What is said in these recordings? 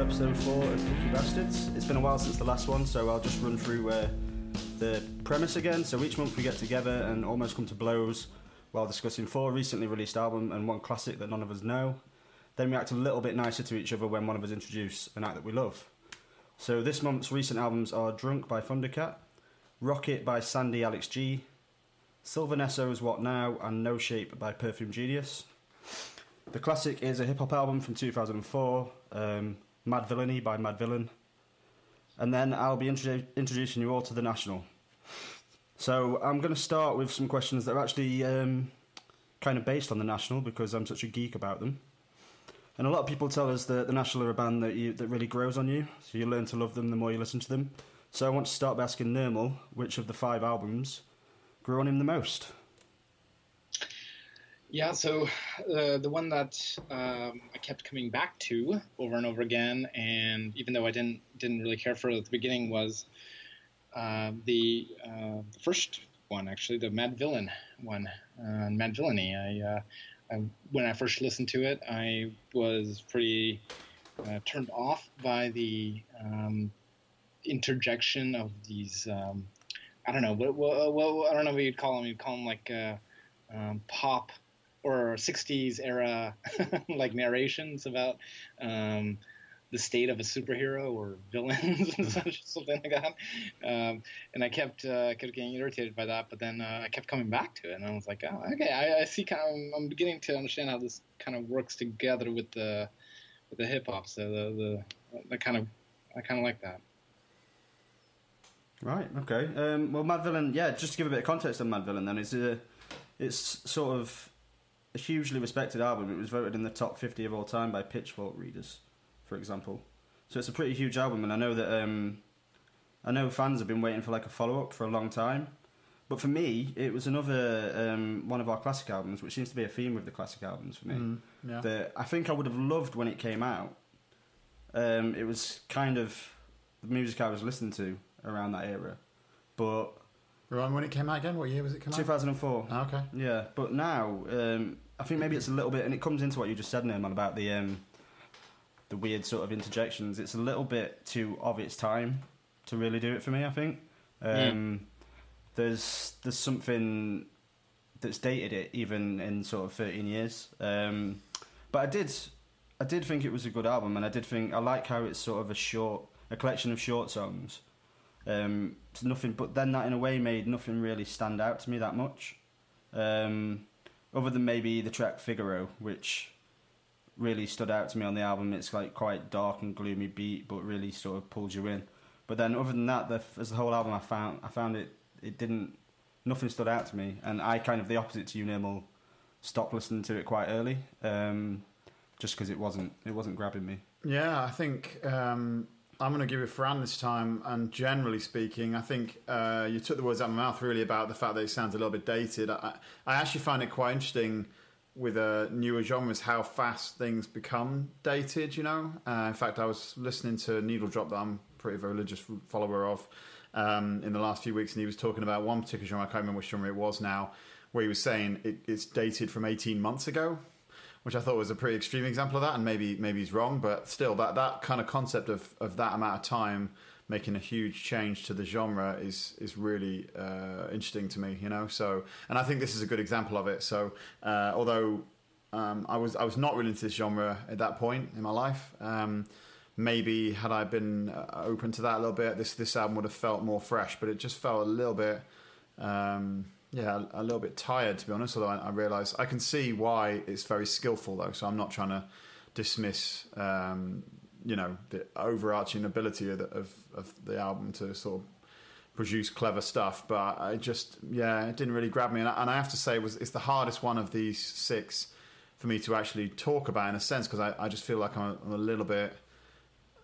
episode four of Picky Bastards. It's been a while since the last one, so I'll just run through uh, the premise again. So each month we get together and almost come to blows while discussing four recently released albums and one classic that none of us know. Then we act a little bit nicer to each other when one of us introduces an act that we love. So this month's recent albums are Drunk by Thundercat, Rocket by Sandy Alex G, Sylvan Esso's What Now, and No Shape by Perfume Genius. The classic is a hip hop album from 2004, um, Madvillainy by Madvillain. And then I'll be introdu- introducing you all to The National. So I'm going to start with some questions that are actually um, kind of based on The National because I'm such a geek about them. And a lot of people tell us that The National are a band that, you, that really grows on you, so you learn to love them the more you listen to them. So I want to start by asking Nermal which of the five albums grew on him the most. Yeah, so uh, the one that um, I kept coming back to over and over again, and even though I didn't didn't really care for it at the beginning, was uh, the, uh, the first one actually, the Madvillain one, uh, Madvillainy. I, uh, I, when I first listened to it, I was pretty uh, turned off by the um, interjection of these. Um, I don't know what, what, what, I don't know what you'd call them. You'd call them like uh, um, pop or 60s era like narrations about um, the state of a superhero or villains and such, something like that. Um, and I kept uh, kept getting irritated by that, but then uh, I kept coming back to it, and I was like, oh, okay, I, I see. Kind of, I'm beginning to understand how this kind of works together with the with the hip hop. So the the, the kind of I kind of like that. Right. Okay. Um, well, Madvillain. Yeah. Just to give a bit of context on Madvillain, then it's a, it's sort of a hugely respected album. It was voted in the top 50 of all time by Pitchfork readers, for example. So it's a pretty huge album, and I know that um, I know fans have been waiting for like a follow up for a long time. But for me, it was another um, one of our classic albums, which seems to be a theme with the classic albums for me. Mm, yeah. That I think I would have loved when it came out. Um, it was kind of the music I was listening to around that era, but Remind when it came out again? What year was it come out? 2004. Oh, okay. Yeah, but now um, I think maybe it's a little bit, and it comes into what you just said, Nermal, about the um, the weird sort of interjections. It's a little bit too of its time to really do it for me. I think um, there's there's something that's dated it even in sort of 13 years. Um, but I did I did think it was a good album, and I did think I like how it's sort of a short a collection of short songs. Um, nothing, but then that in a way made nothing really stand out to me that much. Um, other than maybe the track Figaro, which really stood out to me on the album. It's like quite dark and gloomy beat, but really sort of pulls you in. But then, other than that, the, as the whole album, I found I found it it didn't nothing stood out to me, and I kind of the opposite to you, Nimble, stopped listening to it quite early, um, just because it wasn't it wasn't grabbing me. Yeah, I think um, I'm going to give it Fran this time. And generally speaking, I think uh, you took the words out of my mouth really about the fact that it sounds a little bit dated. I, I actually find it quite interesting with uh, newer genres how fast things become dated. You know, uh, in fact, I was listening to Needle Drop that I'm a pretty religious follower of um, in the last few weeks, and he was talking about one particular genre. I can't remember which genre it was now, where he was saying it, it's dated from 18 months ago which I thought was a pretty extreme example of that, and maybe maybe he's wrong, but still, that that kind of concept of of that amount of time making a huge change to the genre is is really uh, interesting to me, you know. So, and I think this is a good example of it. So, uh, although um, I was I was not really into this genre at that point in my life. Um, maybe had I been uh, open to that a little bit, this this album would have felt more fresh. But it just felt a little bit. Um, yeah, a little bit tired to be honest. Although I, I realise I can see why it's very skillful though. So I'm not trying to dismiss, um, you know, the overarching ability of the, of, of the album to sort of produce clever stuff. But I just, yeah, it didn't really grab me. And I, and I have to say, it was it's the hardest one of these six for me to actually talk about in a sense because I, I just feel like I'm a, I'm a little bit.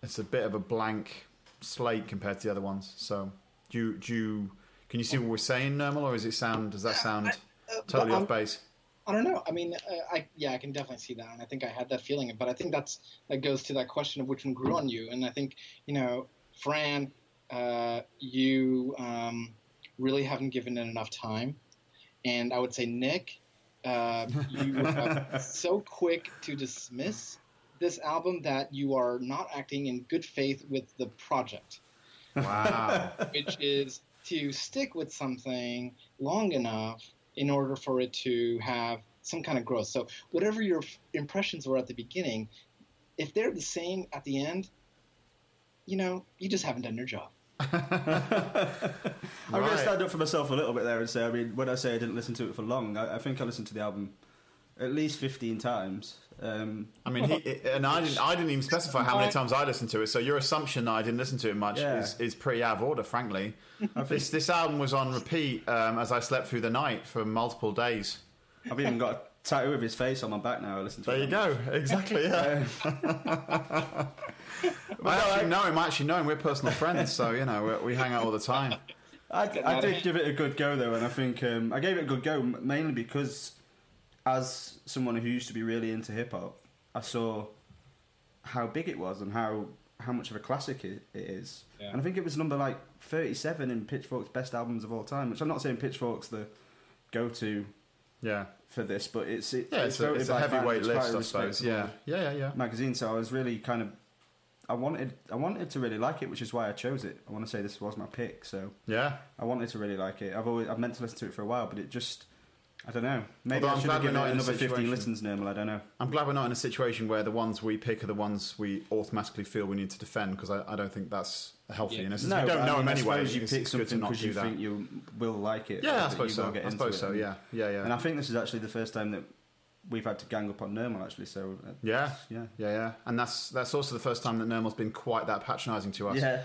It's a bit of a blank slate compared to the other ones. So do do you can you see what we're saying, Nermal, or is it sound? Does that sound I, uh, totally off base? I don't know. I mean, uh, I yeah, I can definitely see that, and I think I had that feeling. But I think that's that goes to that question of which one grew on you, and I think you know, Fran, uh, you um, really haven't given it enough time, and I would say Nick, uh, you are so quick to dismiss this album that you are not acting in good faith with the project, Wow. which is to stick with something long enough in order for it to have some kind of growth. So whatever your impressions were at the beginning, if they're the same at the end, you know, you just haven't done your job. I'm going to stand up for myself a little bit there and say, I mean, when I say I didn't listen to it for long, I, I think I listened to the album at least 15 times. Um, I mean, he, and I didn't, I didn't even specify how many times I listened to it. So your assumption that I didn't listen to it much Yeah. is, is pretty out of order, frankly. this this album was on repeat um, as I slept through the night for multiple days. I've even got a tattoo of his face on my back now. I listen to There it. you go. Exactly. Yeah. I actually know him. I actually know him. We're personal friends, so you know we, we hang out all the time. I, I did give it a good go though, and I think um, I gave it a good go mainly because, as someone who used to be really into hip hop, I saw how big it was and how how much of a classic it, it is. Yeah. And I think it was number like thirty seven in Pitchfork's best albums of all time. Which I'm not saying Pitchfork's the go to Yeah. for this, but it's it, Yeah, it's, a, it's a by fans. heavyweight It's list, a I suppose. Yeah. Yeah. Yeah. Yeah. magazine. So I was really kind of. I wanted, I wanted to really like it, which is why I chose it. I want to say this was my pick, so Yeah. I wanted to really like it. I've always I've meant to listen to it for a while, but it just I don't know. Maybe Although I I'm should glad have we're given not it in a another fifteen situation- listens, Nermal. I don't know. I'm glad we're not in a situation where the ones we pick are the ones we automatically feel we need to defend because I, I don't think that's healthy. Yeah. In a no, we don't but know I mean, him I anyway. suppose you it's, pick good something because you that. think you will like it. yeah, I that suppose you so. get I into suppose it. so. Yeah. Yeah. Yeah. And I think this is actually the first time that we've had to gang up on Nermal actually. So uh, yeah. yeah, Yeah, yeah, and that's that's also the first time that Nermal's been quite that patronising to us. yeah.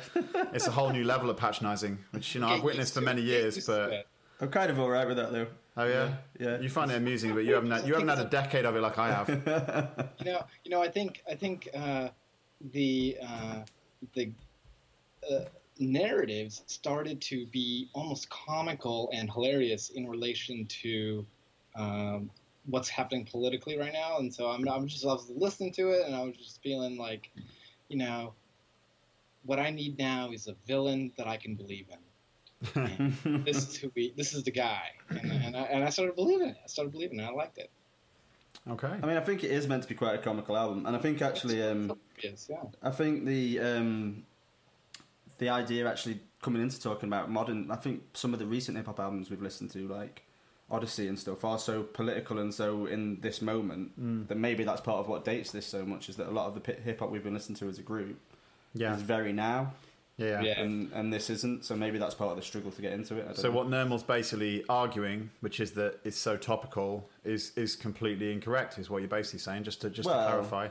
It's a whole new level of patronising, which you know I've Get witnessed for to many. Get years. used to But it. I'm kind of all right with that though. oh yeah, Yeah. you find it amusing, but you haven't had, you haven't had a decade of it like I have. you know, you know, I think I think uh, the uh, the uh, narratives started to be almost comical and hilarious in relation to um, what's happening politically right now, and so I'm I'm just I was listening to it and I was just feeling like, you know, what I need now is a villain that I can believe in. And this is who we. This is the guy, and, and, I, and I started believing it. I started believing it. I liked it. Okay, I mean, I think it is meant to be quite a comical album, and I think actually, um, Yes, yeah. I think the um, the idea actually coming into talking about modern. I think some of the recent hip hop albums we've listened to, like Odyssey and stuff, are so political and so in this moment that maybe that's part of what dates this so much. Is that a lot of the hip hop we've been listening to as a group yeah, is very now, yeah, yeah. Yeah. and and this isn't. So maybe that's part of the struggle to get into it. I don't So know. what Nermal's basically arguing, which is that it's so topical, is is completely incorrect. Is what you're basically saying. Just to just Well- to clarify,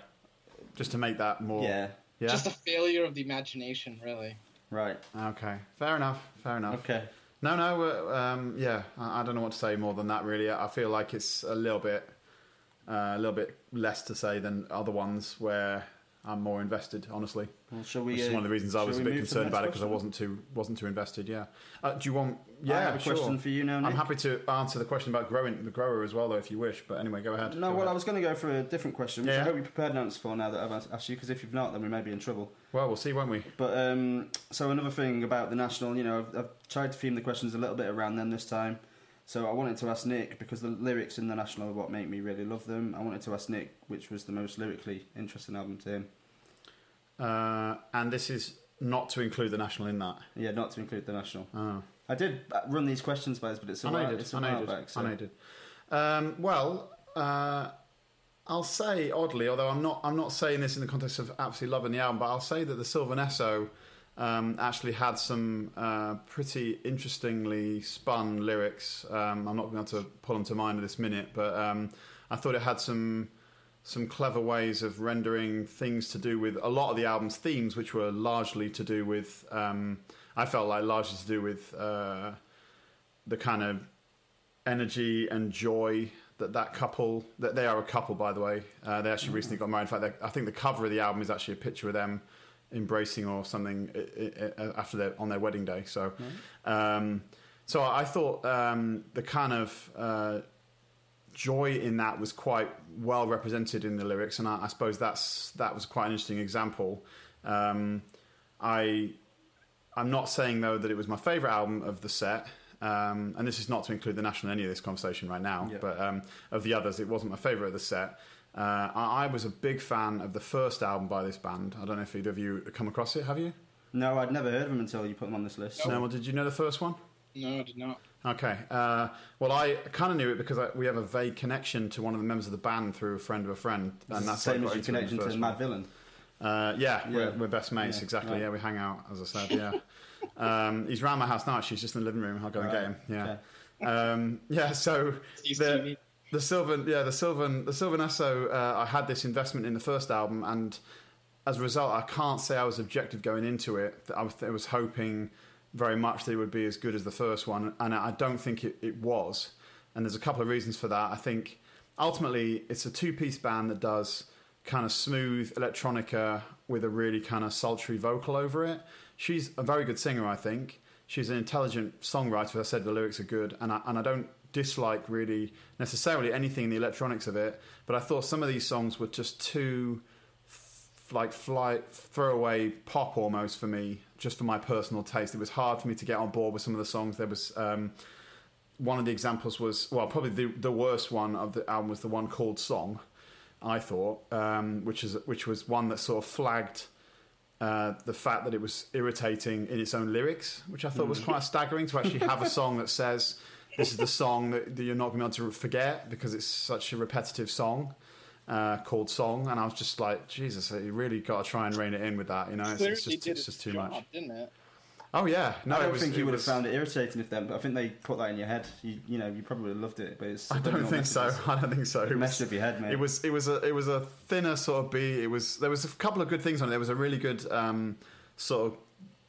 just to make that more. Yeah. Yeah. Just a failure of the imagination, really. Right. okay. Fair enough. Fair enough. Okay. No, no, uh, um, yeah, I, I don't know what to say more than that. Really, I feel like it's a little bit, uh, a little bit less to say than other ones where I'm more invested. Honestly, Well, shall we? which is uh, one of the reasons I was a bit move to the concerned about it because I wasn't too wasn't too invested. Yeah. Uh, do you want? Yeah, I have a sure. question for you now. Nick. I'm happy to answer the question about growing the grower as well, though, if you wish. But anyway, go ahead. No, Go well, I was going to go for a different question, which Yeah. I hope you prepared an answer for now that I've asked- asked you, because if you've not, then we may be in trouble. well, we'll see, won't we? But um, so another thing about the national, you know, I've, I've tried to theme the questions a little bit around them this time. So I wanted to ask Nick because the lyrics in the national are what make me really love them. I wanted to ask Nick which was the most lyrically interesting album to him. Uh, and this is not to include the national in that. Yeah, not to include the national. Oh. I did run these questions, by us, but it's a while, it's a I know while back. So. Did. Um, well, uh, I'll say oddly, although I'm not, I'm not saying this in the context of absolutely loving the album, but I'll say that the Sylvan Esso um, actually had some uh, pretty interestingly spun lyrics. Um, I'm not going to pull them to mind at this minute, but um, I thought it had some some clever ways of rendering things to do with a lot of the album's themes, which were largely to do with. Um, I felt like largely to do with uh, the kind of energy and joy that that couple that they are a couple by the way. Uh, they actually recently got married. In fact i think the cover of the album is actually a picture of them embracing or something i- i- i- after their on their wedding day so. Um, so i thought um, the kind of uh, joy in that was quite well represented in the lyrics and i, I suppose that's that was quite an interesting example um, i i'm not saying though that it was my favorite album of the set um, and this is not to include the national in any of this conversation right now, Yeah. but um, of the others, it wasn't my favourite of the set. Uh, I, I was a big fan of the first album by this band. I don't know if either of you come across it. Have you? No, I'd never heard of them until you put them on this list. No. Well, did you know the first one? No, I did not. Okay. Uh, well, I kind of knew it because I, we have a vague connection to one of the members of the band through a friend of a friend, and that's the same as your connection to Madvillain. Uh, yeah, yeah. We're, we're, best mates, yeah, exactly. Right. Yeah, we hang out, as I said. Yeah, um, he's around my house now. She's just in the living room. I'll go right. and get him. Yeah, okay. um, yeah. So the, the Sylvan, yeah, the Sylvan, the Sylvan Esso. Uh, I had this investment in the first album, and as a result, I can't say I was objective going into it. I was, I was hoping very much that it would be as good as the first one, and I don't think it, it was. And there's a couple of reasons for that. I think ultimately it's a two-piece band that does kind of smooth electronica with a really kind of sultry vocal over it. She's a very good singer, I think. She's an intelligent songwriter. I said, the lyrics are good, and I, and I don't dislike really necessarily anything in the electronics of it. But I thought some of these songs were just too like fly throwaway pop almost for me, just for my personal taste. It was hard for me to get on board with some of the songs. There was um, one of the examples was well, probably the the worst one of the album was the one called "Song." I thought, um, which is which was one that sort of flagged. Uh, the fact that it was irritating in its own lyrics, which I thought was mm. quite staggering to actually have a song that says this is the song that, that you're not going to be able to forget because it's such a repetitive song uh, called Song, and I was just like, Jesus, you really got to try and rein it in with that. You know, it's, it's just, it's just too job, much, didn't it? Oh yeah, no, I don't was, think you would was... have found it irritating if them, but I think they put that in your head. You, you know, you probably would have loved it, but it's. I don't think so. I don't think so. It, messed up your head, mate. It was. It was a. It was a thinner sort of beat. It was. There was a couple of good things on it. There was a really good um, sort of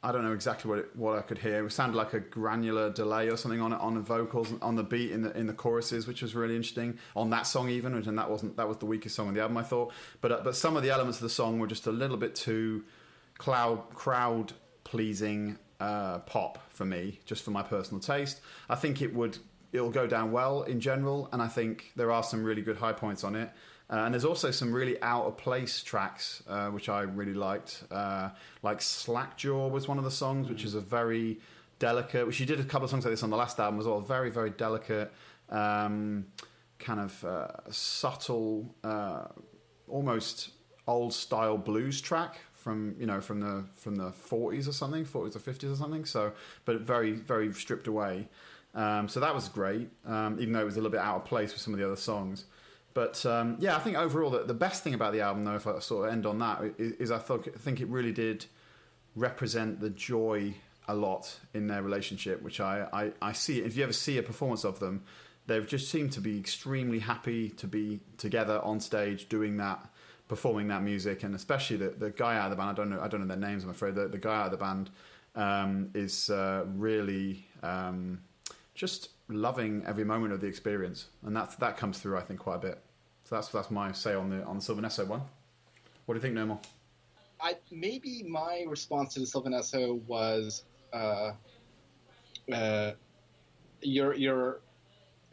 I don't know exactly what it, what I could hear. It sounded like a granular delay or something on it on the vocals on the beat in the in the choruses, which was really interesting on that song even. And that wasn't that was the weakest song on the album, I thought. But uh, but some of the elements of the song were just a little bit too cloud crowd pleasing uh, pop for me, just for my personal taste. I think it would it'll go down well in general, and I think there are some really good high points on it. Uh, and there's also some really out of place tracks, uh, which I really liked. Uh, like Slackjaw was one of the songs, which is a very delicate. Which She did a couple of songs like this on the last album as well. Very, very delicate, um, kind of uh, subtle, uh, almost old style blues track from you know from the from the 40s or something, 40s or 50s or something. So, but very, very stripped away. Um, so that was great, um, even though it was a little bit out of place with some of the other songs. But um, yeah, I think overall the, the, best thing about the album, though, if I sort of end on that, is, is I thought, think it really did represent the joy a lot in their relationship, which I, I, I see. If you ever see a performance of them, they've just seemed to be extremely happy to be together on stage doing that, performing that music, and especially the, the guy out of the band. I don't know, I don't know their names. I'm afraid the, the guy out of the band um, is uh, really um, just loving every moment of the experience, and that that comes through, I think, quite a bit. So that's that's my say on the on the Sylvan Esso one. What do you think, Nermal? I maybe my response to the Sylvan Esso was uh, uh, your your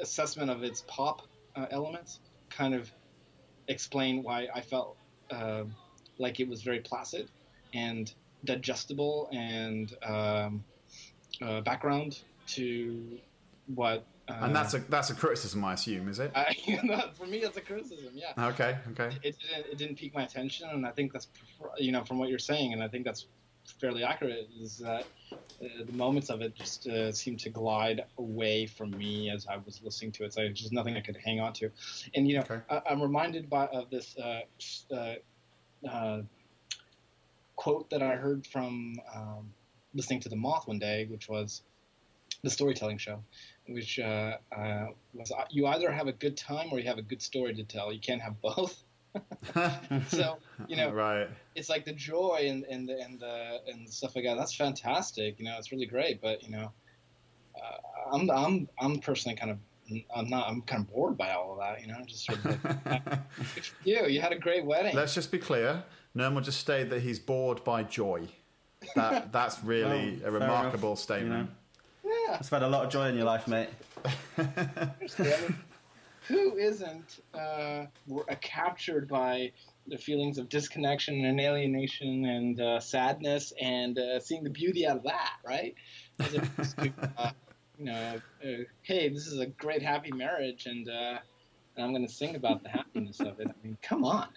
assessment of its pop uh, elements kind of explain why I felt uh, like it was very placid and digestible and um, uh, background to what. Uh, and that's a that's a criticism, I assume, is it? I, for me, it's a criticism. Yeah. Okay. Okay. It, it, didn't it didn't pique my attention, and I think that's you know from what you're saying, and I think that's fairly accurate. Is that uh, the moments of it just uh, seemed to glide away from me as I was listening to it. So there's just nothing I could hang on to, and you know okay. I, am reminded by of this. Uh, uh, uh, quote that I heard from um, listening to the Moth one day, which was, the storytelling show, which uh, uh, was uh, you either have a good time or you have a good story to tell. You can't have both. so you know, right? It's like the joy and and the and the and stuff like that. That's fantastic. You know, it's really great. But you know, uh, I'm I'm I'm personally kind of I'm not. I'm kind of bored by all of that. You know, just sort of like, you. You had a great wedding. Let's just be clear. Nermal just stated that he's bored by joy. That that's really well, a remarkable enough, statement. You know? It's had a lot of joy in your life, mate. who isn't uh, captured by the feelings of disconnection and alienation and uh, sadness and uh, seeing the beauty out of that, right? To, uh, you know, uh, hey, this is a great happy marriage, and uh, and I'm going to sing about the happiness of it. I mean, come on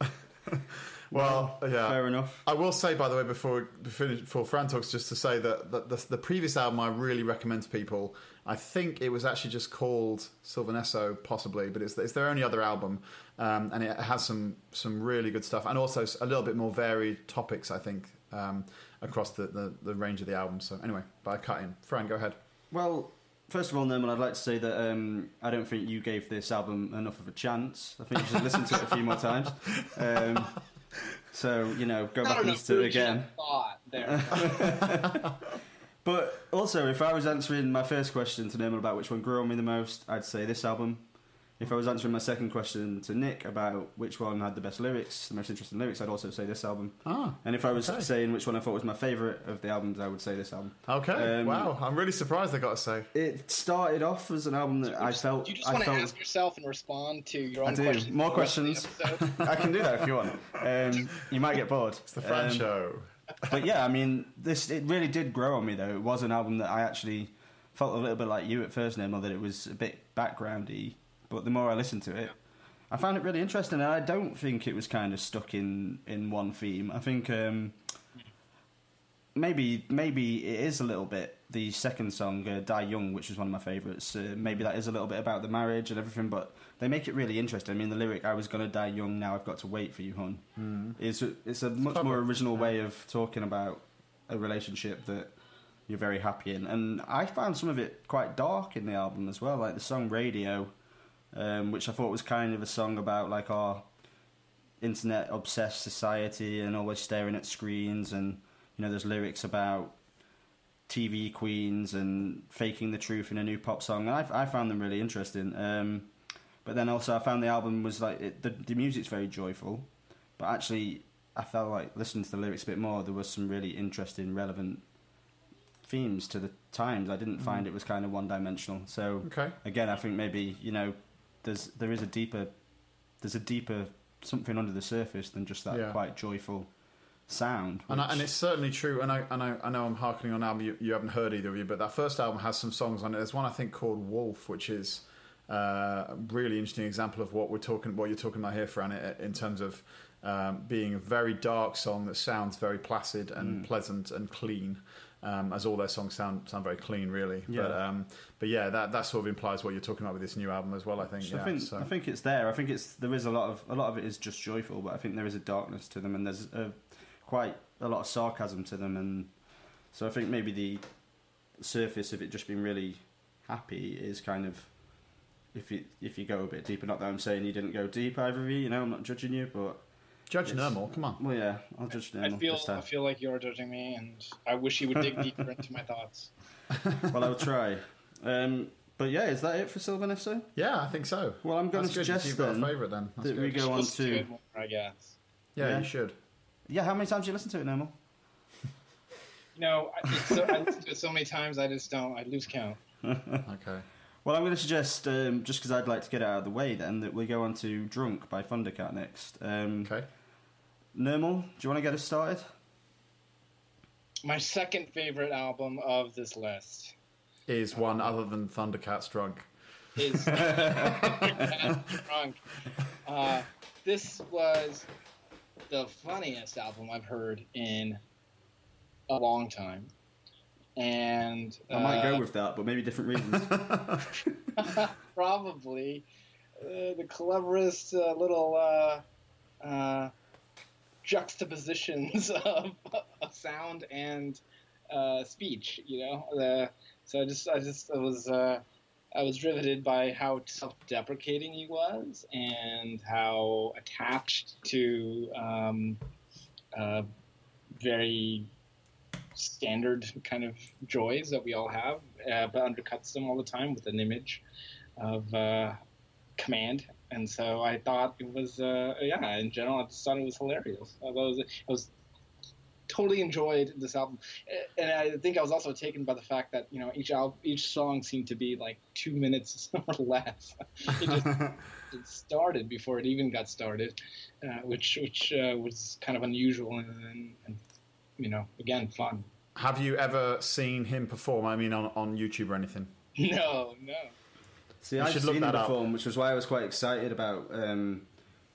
now. Well, yeah. Fair enough. I will say, by the way, before before, before Fran talks, just to say that, that the, the previous album I really recommend to people. I think it was actually just called Sylvan Esso, possibly, but it's, it's their only other album, um, and it has some some really good stuff, and also a little bit more varied topics. I think um, across the, the, the range of the album. So anyway, by cutting, Fran, go ahead. Well, first of all, Nermal, I'd like to say that um, I don't think you gave this album enough of a chance. I think you should listen to it a few more times. Um, so you know, go back and listen to it again. There. But also, if I was answering my first question to Nermal about which one grew on me the most, I'd say this album. If I was answering my second question to Nick about which one had the best lyrics, the most interesting lyrics, I'd also say this album. Ah, And if I was Okay. saying which one I thought was my favourite of the albums, I would say this album. okay. Um, wow, I'm really surprised. I got to say. It started off as an album that I felt. you just I want to ask yourself and respond to your I do. questions. More for the rest of the questions. I can do that if you want. Um, you might get bored. It's the Fran Um, show. but yeah, I mean, this it really did grow on me though. It was an album that I actually felt a little bit like you at first, Nemo, that it was a bit backgroundy. But the more I listened to it, I found it really interesting, and I don't think it was kind of stuck in in one theme. I think um, maybe maybe it is a little bit the second song, uh, "Die Young," which is one of my favourites. Uh, maybe that is a little bit about the marriage and everything, but they make it really interesting. I mean, the lyric "I was gonna die young, now I've got to wait for you, hon." Is it's a much more original way of talking about a relationship that you're very happy in. And I found some of it quite dark in the album as well, like the song Radio, um, which I thought was kind of a song about like our internet obsessed society and always staring at screens. And, you know, there's lyrics about TV queens and faking the truth in a new pop song. And I, I found them really interesting. Um, but then also, I found the album was like, it, the, the music's very joyful, but actually, I felt like listening to the lyrics a bit more, there was some really interesting, relevant themes to the times. I didn't find it was kind of one dimensional. So Okay. again, I think maybe you know, there's there is a deeper, there's a deeper something under the surface than just that Yeah. quite joyful sound. And, I, and it's certainly true. And I, and I, I know I'm harkening on an album you, you haven't heard either of you, but that first album has some songs on it. There's one I think called Wolf, which is uh, a really interesting example of what we're talking, what you're talking about here, Fran, in terms of um, being a very dark song that sounds very placid and Mm. pleasant and clean. Um, as all their songs sound sound very clean, really. But Yeah. um, but yeah, that, that sort of implies what you're talking about with this new album as well. I think. So yeah, I think so. I think it's there. I think it's there is a lot of a lot of it is just joyful, but I think there is a darkness to them, and there's a, quite a lot of sarcasm to them, and so I think maybe the surface of it just being really happy is kind of if you if you go a bit deeper. Not that I'm saying you didn't go deep, either of you. You know, I'm not judging you, but Judge it's- normal. Come on. well, yeah, I'll judge I feel. I feel like you're judging me, and I wish you would dig deeper into my thoughts. well, I'll try. Um, but yeah, is that it for Sylvan Esso? Yeah, I think so. Well, I'm going to suggest You've got a then favourite then. That's that we go on Listen to it more, I guess. Yeah, Yeah. you should. yeah. How many times do you listen to it, Nermal? You know, I, so, I listen to it so many times, I just don't. I lose count. Okay. Well, I'm going to suggest, um, just because I'd like to get it out of the way, then that we go on to "Drunk" by Thundercat next. Um, Okay. Nermal, do you want to get us started? My second favorite album of this list Is one other than Thundercats drunk? is Drunk. Uh, this was the funniest album I've heard in a long time. And I might uh, go with that, but maybe different reasons. probably uh, the cleverest uh, little uh, uh, juxtapositions of, of sound and uh, speech. You know, the, so I just, I just, I was, uh, I was riveted by how self-deprecating he was and how attached to um, uh, very standard kind of joys that we all have, uh, but undercuts them all the time with an image of uh, command. And so I thought it was, uh, yeah, in general, I just thought it was hilarious. I was, I was totally enjoyed this album, and I think I was also taken by the fact that you know each each song seemed to be like two minutes or less. it just it started before it even got started, uh, which which uh, was kind of unusual and, and you know again fun. Have you ever seen him perform? I mean, on, on YouTube or anything? No, no. See, You I've should look seen him that up. which was why I was quite excited about um,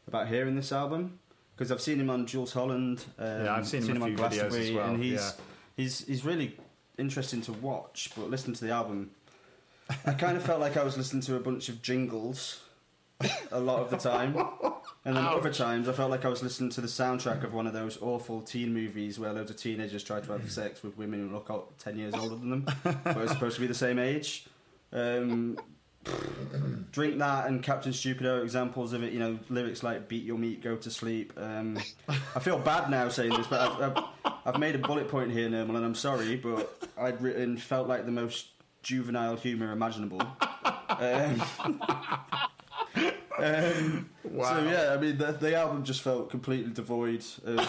about hearing this album because I've seen him on Jools Holland. Um, Yeah, I've seen him a on few videos as Glastonbury, well, and he's yeah. he's he's really interesting to watch. But listening to the album, I kind of felt like I was listening to a bunch of jingles a lot of the time. And then other times, I felt like I was listening to the soundtrack of one of those awful teen movies where loads of teenagers try to have sex with women who look out ten years older than them, but are supposed to be the same age. Um, drink that and Captain Stupido examples of it. You know, lyrics like "beat your meat, go to sleep." Um, I feel bad now saying this, but I've, I've, I've made a bullet point here, Nermal, and I'm sorry, but I'd written felt like the most juvenile humour imaginable. Um, um, Wow. So yeah, I mean, the, the album just felt completely devoid of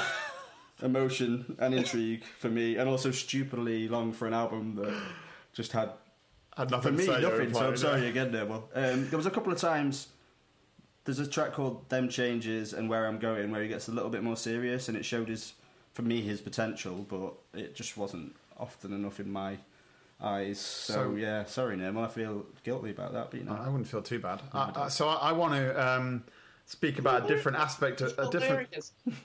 emotion and intrigue for me, and also stupidly long for an album that just had Had for me, to say. nothing. So I'm sorry again, Nermal. Um, there was a couple of times. There's a track called "Them Changes" and "Where I'm Going," where he gets a little bit more serious, and it showed his, for me, his potential, but it just wasn't often enough in my eyes. So, So- yeah, sorry, Nermal. I feel guilty about that, but you know, I wouldn't feel too bad. I, I, so I, I want to um, speak about a different aspect, a, a different.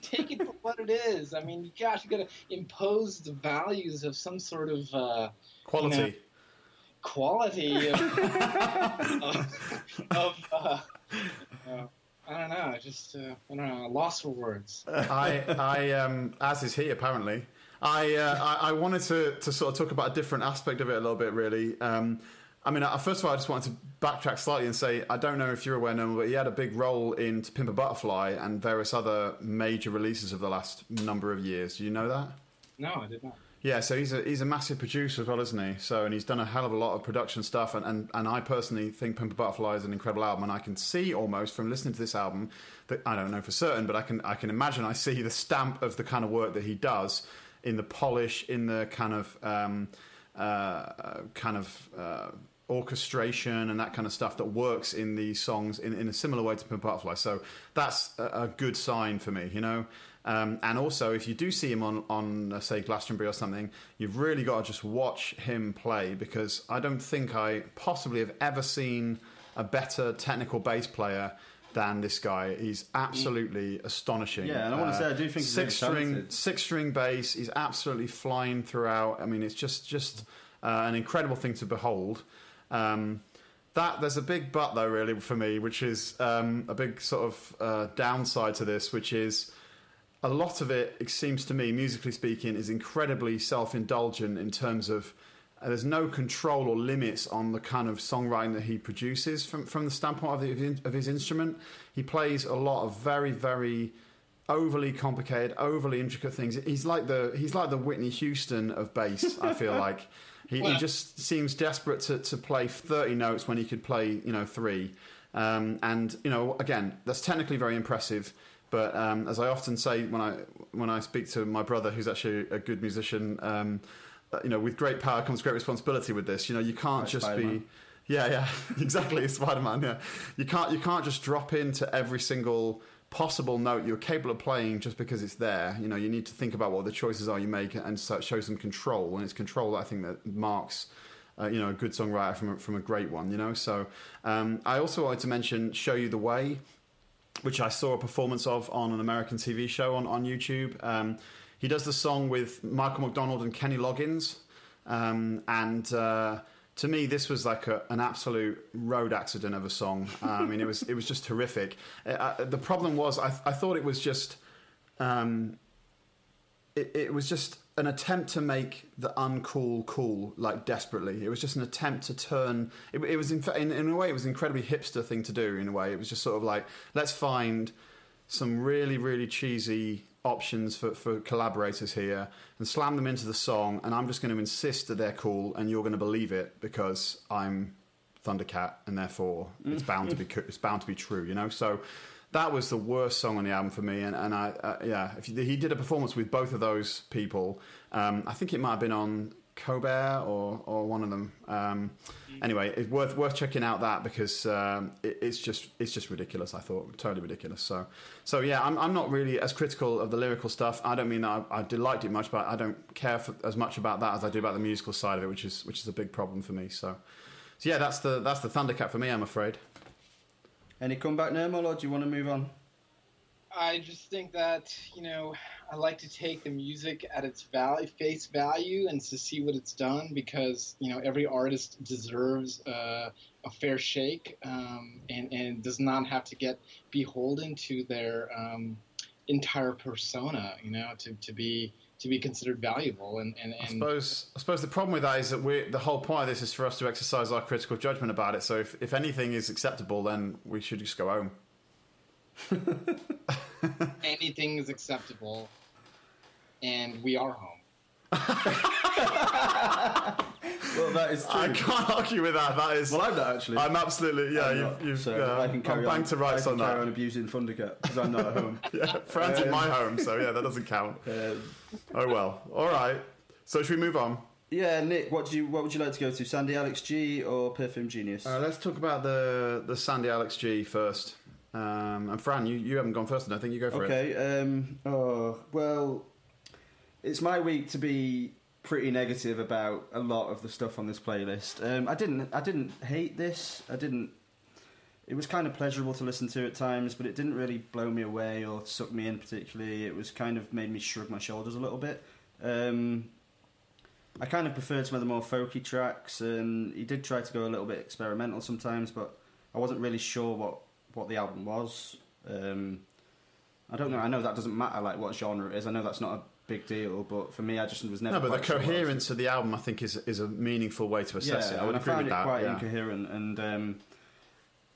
Take it for what it is. I mean, gosh, you got to impose the values of some sort of uh, Quality. You know, quality of, of, of uh, uh, I don't know, just uh, I don't know, lost for words. I, I, um, as is he apparently. I, uh, I, I wanted to, to sort of talk about a different aspect of it a little bit, really. Um, I mean, first of all, I just wanted to backtrack slightly and say I don't know if you're aware, Noel, but he had a big role in To Pimp a Butterfly and various other major releases of the last number of years. Do you know that? No, I did not. Yeah, so he's a he's a massive producer as well, isn't he? So and he's done a hell of a lot of production stuff, and, and, and I personally think Pimp a Butterfly is an incredible album, and I can see almost from listening to this album that I don't know for certain, but I can I can imagine I see the stamp of the kind of work that he does in the polish, in the kind of um, uh, kind of uh, orchestration and that kind of stuff that works in these songs in, in a similar way to Pimp Butterfly. So that's a, a good sign for me, you know. Um, and also, if you do see him on, on uh, say, Glastonbury or something, you've really got to just watch him play because I don't think I possibly have ever seen a better technical bass player than this guy. He's absolutely astonishing. Yeah, and I wanna say, I do think he's six string six string bass. He's absolutely flying throughout. I mean, it's just just uh, an incredible thing to behold. Um, that there's a big but though, really, for me, which is um, a big sort of uh, downside to this, which is a lot of it, it seems to me, musically speaking, is incredibly self-indulgent in terms of uh, there's no control or limits on the kind of songwriting that he produces from from the standpoint of, the, of his instrument. He plays a lot of very very overly complicated, overly intricate things. He's like the he's like the Whitney Houston of bass. I feel like he, he just seems desperate to, to play thirty notes when he could play you know three. Um, and you know again that's technically very impressive. But um, as I often say when I when I speak to my brother, who's actually a good musician, um, you know, with great power comes great responsibility. With this, you know, you can't Like just Spider-Man. be yeah, yeah, exactly. Spider Man. Yeah, you can't you can't just drop into every single possible note you're capable of playing just because it's there. You know, you need to think about what the choices are you make and show some control. And it's control that I think that marks. Uh, you know, a good songwriter from a, from a great one. You know, so um, I also wanted to mention "Show You the Way," which I saw a performance of on an American TV show on on YouTube. Um, he does the song with Michael McDonald and Kenny Loggins, um, and uh, to me, this was like a, an absolute road accident of a song. Uh, I mean, it was it was just horrific. Uh, uh, the problem was, I, I thought it was just. Um, it, it was just an attempt to make the uncool cool, like desperately. It was just an attempt to turn. It, it was in, in in a way, it was an incredibly hipster thing to do. In a way, it was just sort of like let's find some really really cheesy options for, for collaborators here and slam them into the song. And I'm just going to insist that they're cool, and you're going to believe it because I'm Thundercat, and therefore it's bound to be it's bound to be true. You know, so. That was the worst song on the album for me, and, and I uh, yeah, if you, he did a performance with both of those people. Um, I think it might have been on Colbert or or one of them. Um, anyway, it's worth worth checking out that because um, it, it's just it's just ridiculous. I thought totally ridiculous. So so yeah, I'm I'm not really as critical of the lyrical stuff. I don't mean that I, I disliked it much, but I don't care for, as much about that as I do about the musical side of it, which is which is a big problem for me. So so yeah, that's the that's the Thundercat for me. I'm afraid. Any comeback, Nermal, or do you want to move on? I just think that you know I like to take the music at its value, face value, and to see what it's done because you know every artist deserves uh, a fair shake um, and and does not have to get beholden to their um, entire persona, you know, to, to be to be considered valuable. And, and, and I suppose I suppose the problem with that is that we the whole point of this is for us to exercise our critical judgment about it. So if if anything is acceptable, then we should just go home. anything is acceptable, and we are home. well, that is true. I can't argue with that. That is. Well, I'm not actually. I'm absolutely. Yeah, I'm you've. you've so yeah, I can carry I'm on. to rights I on can carry that. on abusing Thundercat because I'm not at home. Yeah, Fran's in Um, my home, so yeah, that doesn't count. Um, Oh well. All right. So should we move on? yeah, Nick, what do you what would you like to go to? Sandy Alex G or Perfume Genius? Uh, let's talk about the the Sandy Alex G first. Um, and Fran, you, you haven't gone first, and I think you go for it. okay. Um, oh well, it's my week to be pretty negative about a lot of the stuff on this playlist. Um, I didn't I didn't hate this. I didn't. It was kind of pleasurable to listen to at times, but it didn't really blow me away or suck me in particularly. It was kind of made me shrug my shoulders a little bit. Um, I kind of preferred some of the more folky tracks, and he did try to go a little bit experimental sometimes, but I wasn't really sure what, what the album was. Um, I don't know. I know that doesn't matter, like what genre it is. I know that's not a big deal, but for me, I just was never. No, but the sure what I was- coherence of the album, I think, is is a meaningful way to assess yeah, it. I would agree I found with it that. quite yeah. incoherent, and um,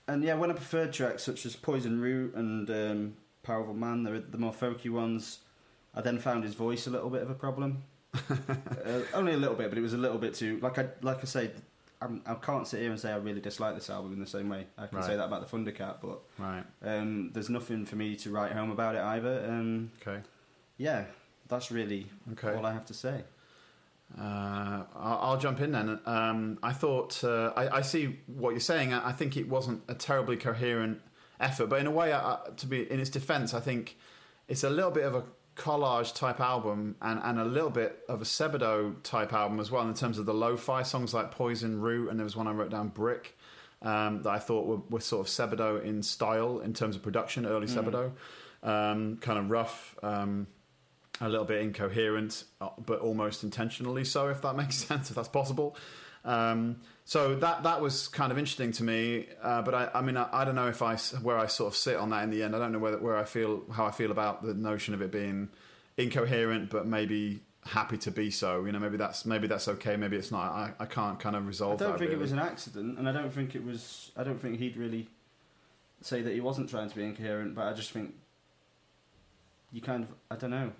and yeah, when I preferred tracks such as Poison Root and um, Powerful Man, the the more folky ones, I then found his voice a little bit of a problem. uh, only a little bit, but it was a little bit too. Like I like I say, I'm, I can't sit here and say I really dislike this album in the same way. I can Right. say that about the Thundercat, but Right. um, there's nothing for me to write home about it either. Um, Okay. yeah, that's really Okay. all I have to say. Uh, I'll, I'll jump in then. Um, I thought uh, I, I see what you're saying. I, I think it wasn't a terribly coherent effort, but in a way, I- to be in its defence, I think it's a little bit of a collage type album and, and a little bit of a Sebadoh type album as well in terms of the lo-fi songs like Poison Root and there was one I wrote down Brick um, that I thought were, were sort of Sebadoh in style in terms of production, early Sebadoh, um, kind of rough. Um, a little bit incoherent, uh, but almost intentionally so, if that makes sense, if that's possible. Um, so that that was kind of interesting to me, uh, but I, I mean, I, I don't know if I where I sort of sit on that in the end. I don't know whether where I feel how I feel about the notion of it being incoherent, but maybe happy to be so. You know, maybe that's maybe that's okay. Maybe it's not. I, I can't kind of resolve. That. I don't think it was an accident, and I don't think it was. I don't think he'd really say that he wasn't trying to be incoherent, but I just think you kind of. I don't know.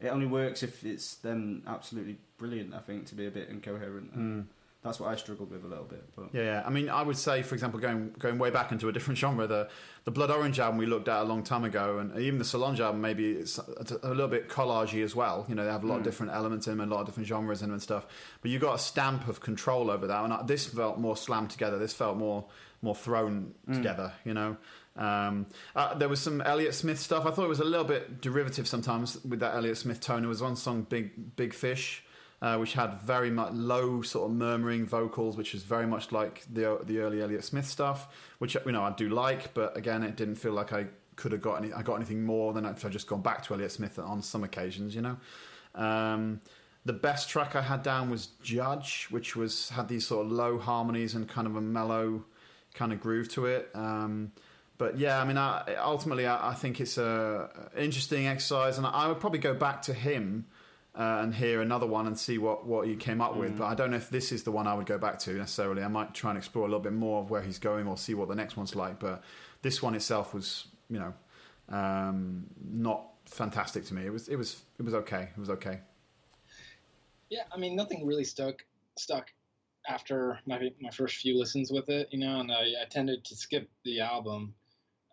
It only works if it's then absolutely brilliant. I think to be a bit incoherent. And That's what I struggled with a little bit. But Yeah, yeah. I mean, I would say, for example, going going way back into a different genre, the the Blood Orange album we looked at a long time ago, and even the Solange album, maybe it's a, a little bit collagey as well. You know, they have a lot of different elements in them, a lot of different genres in them and stuff. But you got a stamp of control over that, and I- this felt more slammed together. This felt more more thrown together. You know. Um, uh, there was some Elliott Smith stuff. I thought it was a little bit derivative sometimes with that Elliott Smith tone. There was one song, "Big Big Fish," uh, which had very much low sort of murmuring vocals, which is very much like the the early Elliott Smith stuff, which you know I do like, but again, it didn't feel like I could have got any. I got anything more than if I just gone back to Elliott Smith on some occasions, you know. Um, the best track I had down was Judge, which was had these sort of low harmonies and kind of a mellow kind of groove to it. Um, but yeah, I mean, I, ultimately, I, I think it's a interesting exercise, and I would probably go back to him uh, and hear another one and see what, what he came up with. But I don't know if this is the one I would go back to necessarily. I might try and explore a little bit more of where he's going or see what the next one's like. But this one itself was, you know, um, not fantastic to me. It was, it was, it was okay. It was okay. Yeah, I mean, nothing really stuck stuck after my my first few listens with it, you know, and I, I tended to skip the album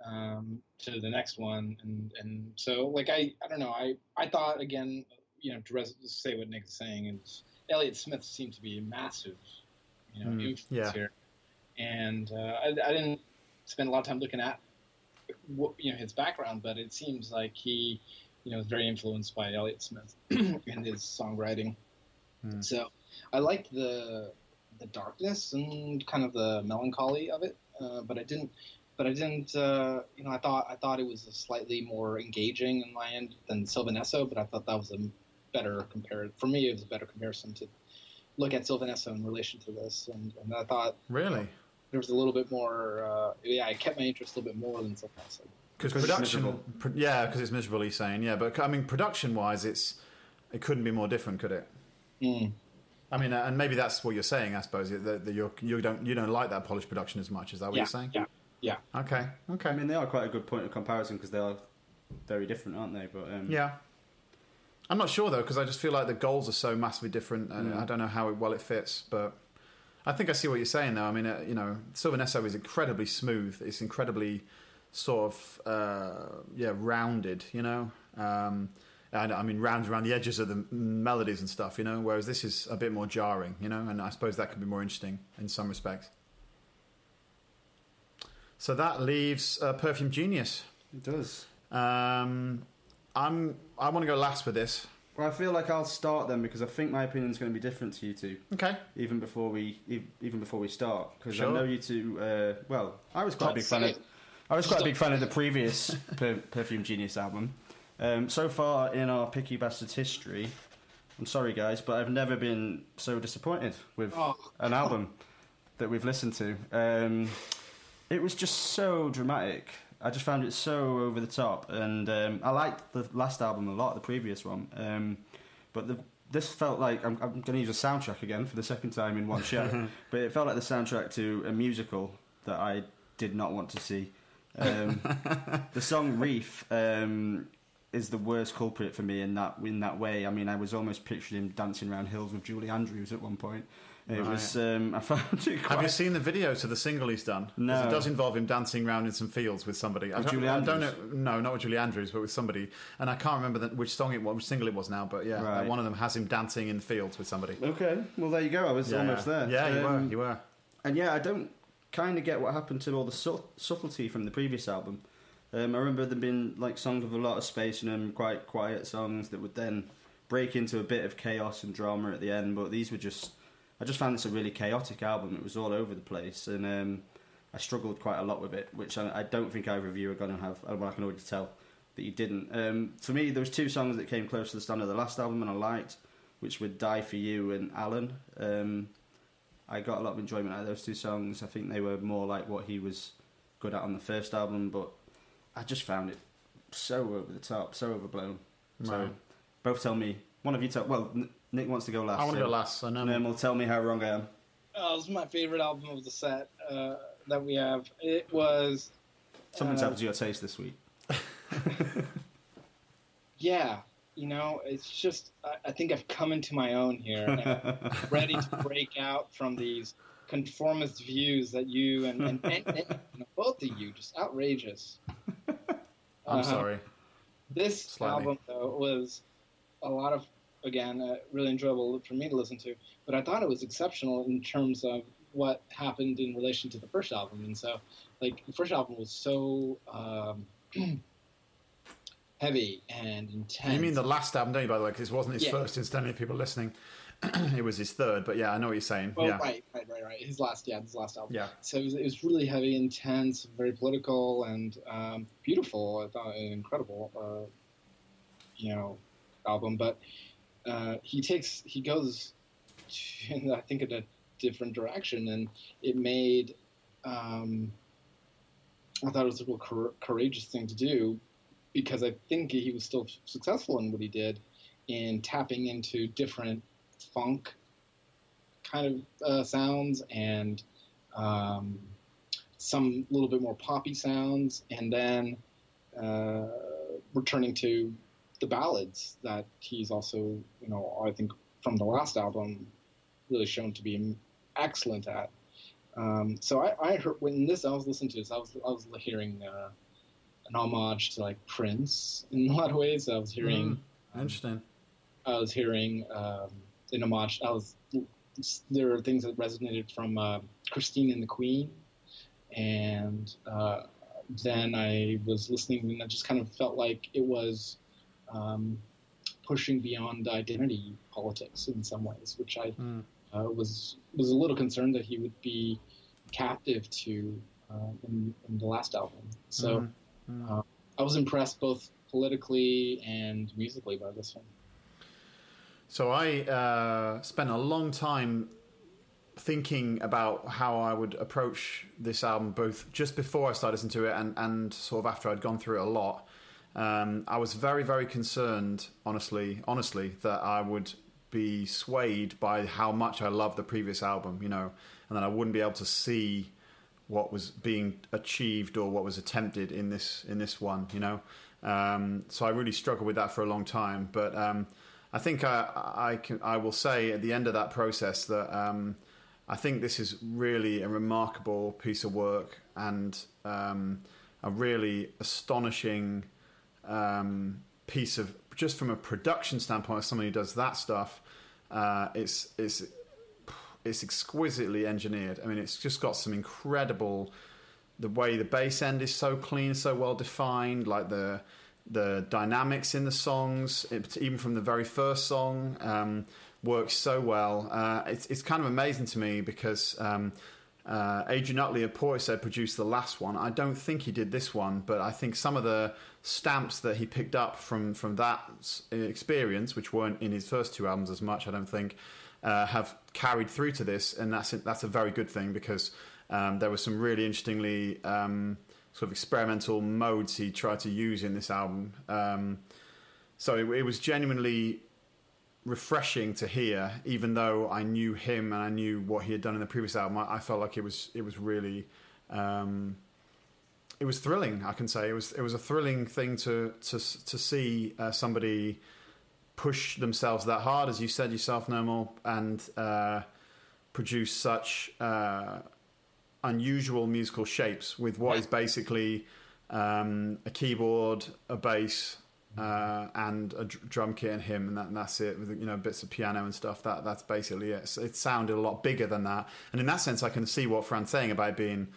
um, to the next one, and and so like I I don't know I I thought again, you know, to res- say what Nick is saying, and Elliott Smith seemed to be a massive, you know, Mm, influence yeah. here, and uh, I, I didn't spend a lot of time looking at what you know his background, but it seems like he you know was very influenced by Elliott Smith in his songwriting. Hmm. So I liked the the darkness and kind of the melancholy of it, uh, but I didn't. But I didn't. Uh, you know, I thought I thought it was a slightly more engaging in my end than Sylvan Esso, but I thought that was a better compare for me. It was a better comparison to look at Sylvan Esso in relation to this, and, and I thought Really? there was a little bit more. Uh, yeah, I kept my interest a little bit more than Sylvan Esso. Because Because production, miserable. pro- yeah, because it's miserable. He's saying, yeah, but I mean, production-wise, it's it couldn't be more different, could it? Mm. I mean, uh, and maybe that's what you're saying, I suppose. That, that you're, you don't you don't like that polished production as much. Is that what Yeah, you're saying? yeah, yeah. Okay. Okay. I mean, they are quite a good point of comparison because they are very different, aren't they? But um, yeah. I'm not sure though because I just feel like the goals are so massively different, and Mm. I don't know how well it fits. But I think I see what you're saying though. I mean, uh, you know, Sylvan Esso is incredibly smooth. It's incredibly sort of uh, yeah rounded. You know. Um, and I mean, rounds around the edges of the melodies and stuff, you know. Whereas this is a bit more jarring, you know, and I suppose that could be more interesting in some respects. So that leaves uh, Perfume Genius. it does. Um, I'm. I want to go last with this. Well, I feel like I'll start then because I think my opinion's going to be different to you two, Okay. even before we even before we start. Because Sure. I know you two. Uh, well, I was quite a big fan say of. I was quite a big fan of the previous per- Perfume Genius album. Um, so far in our Picky Bastards history, I'm sorry guys, but I've never been so disappointed with Oh. an album that we've listened to. Um, it was just so dramatic. I just found it so over the top, and um, I liked the last album a lot, the previous one. Um, but the, this felt like I'm, I'm going to use a soundtrack again for the second time in one show. but it felt like the soundtrack to a musical that I did not want to see. Um, the song "Reef" um, is the worst culprit for me in that in that way. I mean, I was almost picturing him dancing around hills with Julie Andrews at one point. It was um, I found it quite. Have you seen the video to the single he's done? No. It does involve him dancing around in some fields with somebody. I With don't- Julie I don't know. No, not with Julie Andrews, but with somebody. And I can't remember the, which song it was, which single it was now. But yeah, Right. one of them has him dancing in the fields with somebody. Okay, well there you go. I was yeah, almost there. Yeah, you were. Um, You were. And yeah, I don't kind of get what happened to all the sub- subtlety from the previous album. Um, I remember there being like songs with a lot of space in them, quite quiet songs that would then break into a bit of chaos and drama at the end. But these were just, I just found this a really chaotic album. It was all over the place, and um, I struggled quite a lot with it, which I, I don't think either of you are going to have. Well, I can already tell that you didn't. Um, for me, there was two songs that came close to the standard of the last album, and I liked, which were "Die for You" and "Alan." Um, I got a lot of enjoyment out of those two songs. I think they were more like what he was good at on the first album, but I just found it so over the top, so overblown. So both tell me. One of you tell. Well, Nick wants to go last. I want to so- go last. I know. And then will tell me how wrong I am. Oh, this is my favorite album of the set uh, that we have. It was, Something's Uh, happened to your taste this week. yeah, you know, it's just, I, I think I've come into my own here. and I'm ready to break out from these conformist views that you and, and, and, and, you both of you, just outrageous. I'm Uh, sorry. This Slightly. album, though, was a lot of, again, uh, really enjoyable for me to listen to. But I thought it was exceptional in terms of what happened in relation to the first album. And so, like, the first album was so um, heavy and intense. You mean the last album, don't you? By the way, because it wasn't his Yeah. first. Incidentally, people listening, it was his third. But yeah, I know what you're saying. Well, yeah. right, right, right, right. His last, yeah, his last album. Yeah. So it was, it was really heavy, intense, very political, and um, beautiful. I thought an incredible, uh, you know, album. But uh, he takes, he goes, in, I think, in a different direction, and it made. Um, I thought it was a real cour- courageous thing to do, because I think he was still successful in what he did, in tapping into different funk kind of uh, sounds and um, some little bit more poppy sounds, and then uh, returning to the ballads that he's also, you know, I think from the last album, really shown to be excellent at. Um, so I, I heard when this I was listening to this, I was I was hearing uh, an homage to like Prince in a lot of ways. I was hearing. um, Interesting. I was hearing um, an homage. I was there are things that resonated from uh, Christine and the Queen, and uh, then I was listening and I just kind of felt like it was um, pushing beyond identity politics in some ways, which I Mm. uh, was was a little concerned that he would be captive to uh, in, in, the last album. So mm-hmm. uh, I was impressed both politically and musically by this one. So I uh, spent a long time thinking about how I would approach this album, both just before I started listening to it and, and sort of after I'd gone through it a lot. Um, I was very, very concerned, honestly, honestly, that I would be swayed by how much I loved the previous album, you know, and that I wouldn't be able to see what was being achieved or what was attempted in this in this one, you know. Um, so I really struggled with that for a long time, but um, I think I I, can, I will say at the end of that process that um, I think this is really a remarkable piece of work and um, a really astonishing um, piece of just from a production standpoint. As somebody who does that stuff, uh, it's it's it's exquisitely engineered. I mean, it's just got some incredible. The way the bass end is so clean, so well defined, like the the dynamics in the songs, it, even from the very first song. Um, works so well. Uh, it's, it's kind of amazing to me because um, uh, Adrian Utley of Portishead produced the last one. I don't think he did this one, but I think some of the stamps that he picked up from, from that experience, which weren't in his first two albums as much, I don't think, uh, have carried through to this, and that's that's a very good thing because um, there were some really interestingly um, sort of experimental modes he tried to use in this album. Um, so it, it was genuinely refreshing to hear, even though I knew him and I knew what he had done in the previous album. I, I felt like it was it was really um, it was thrilling. I can say it was it was a thrilling thing to to to see uh, somebody push themselves that hard, as you said yourself, Nermal, and uh, produce such uh, unusual musical shapes with what is basically um, a keyboard, a bass, uh, and a drum kit and him, and, that, and, that's it. With you know bits of piano and stuff. That that's basically it. So it sounded a lot bigger than that, and in that sense, I can see what Fran's saying about being,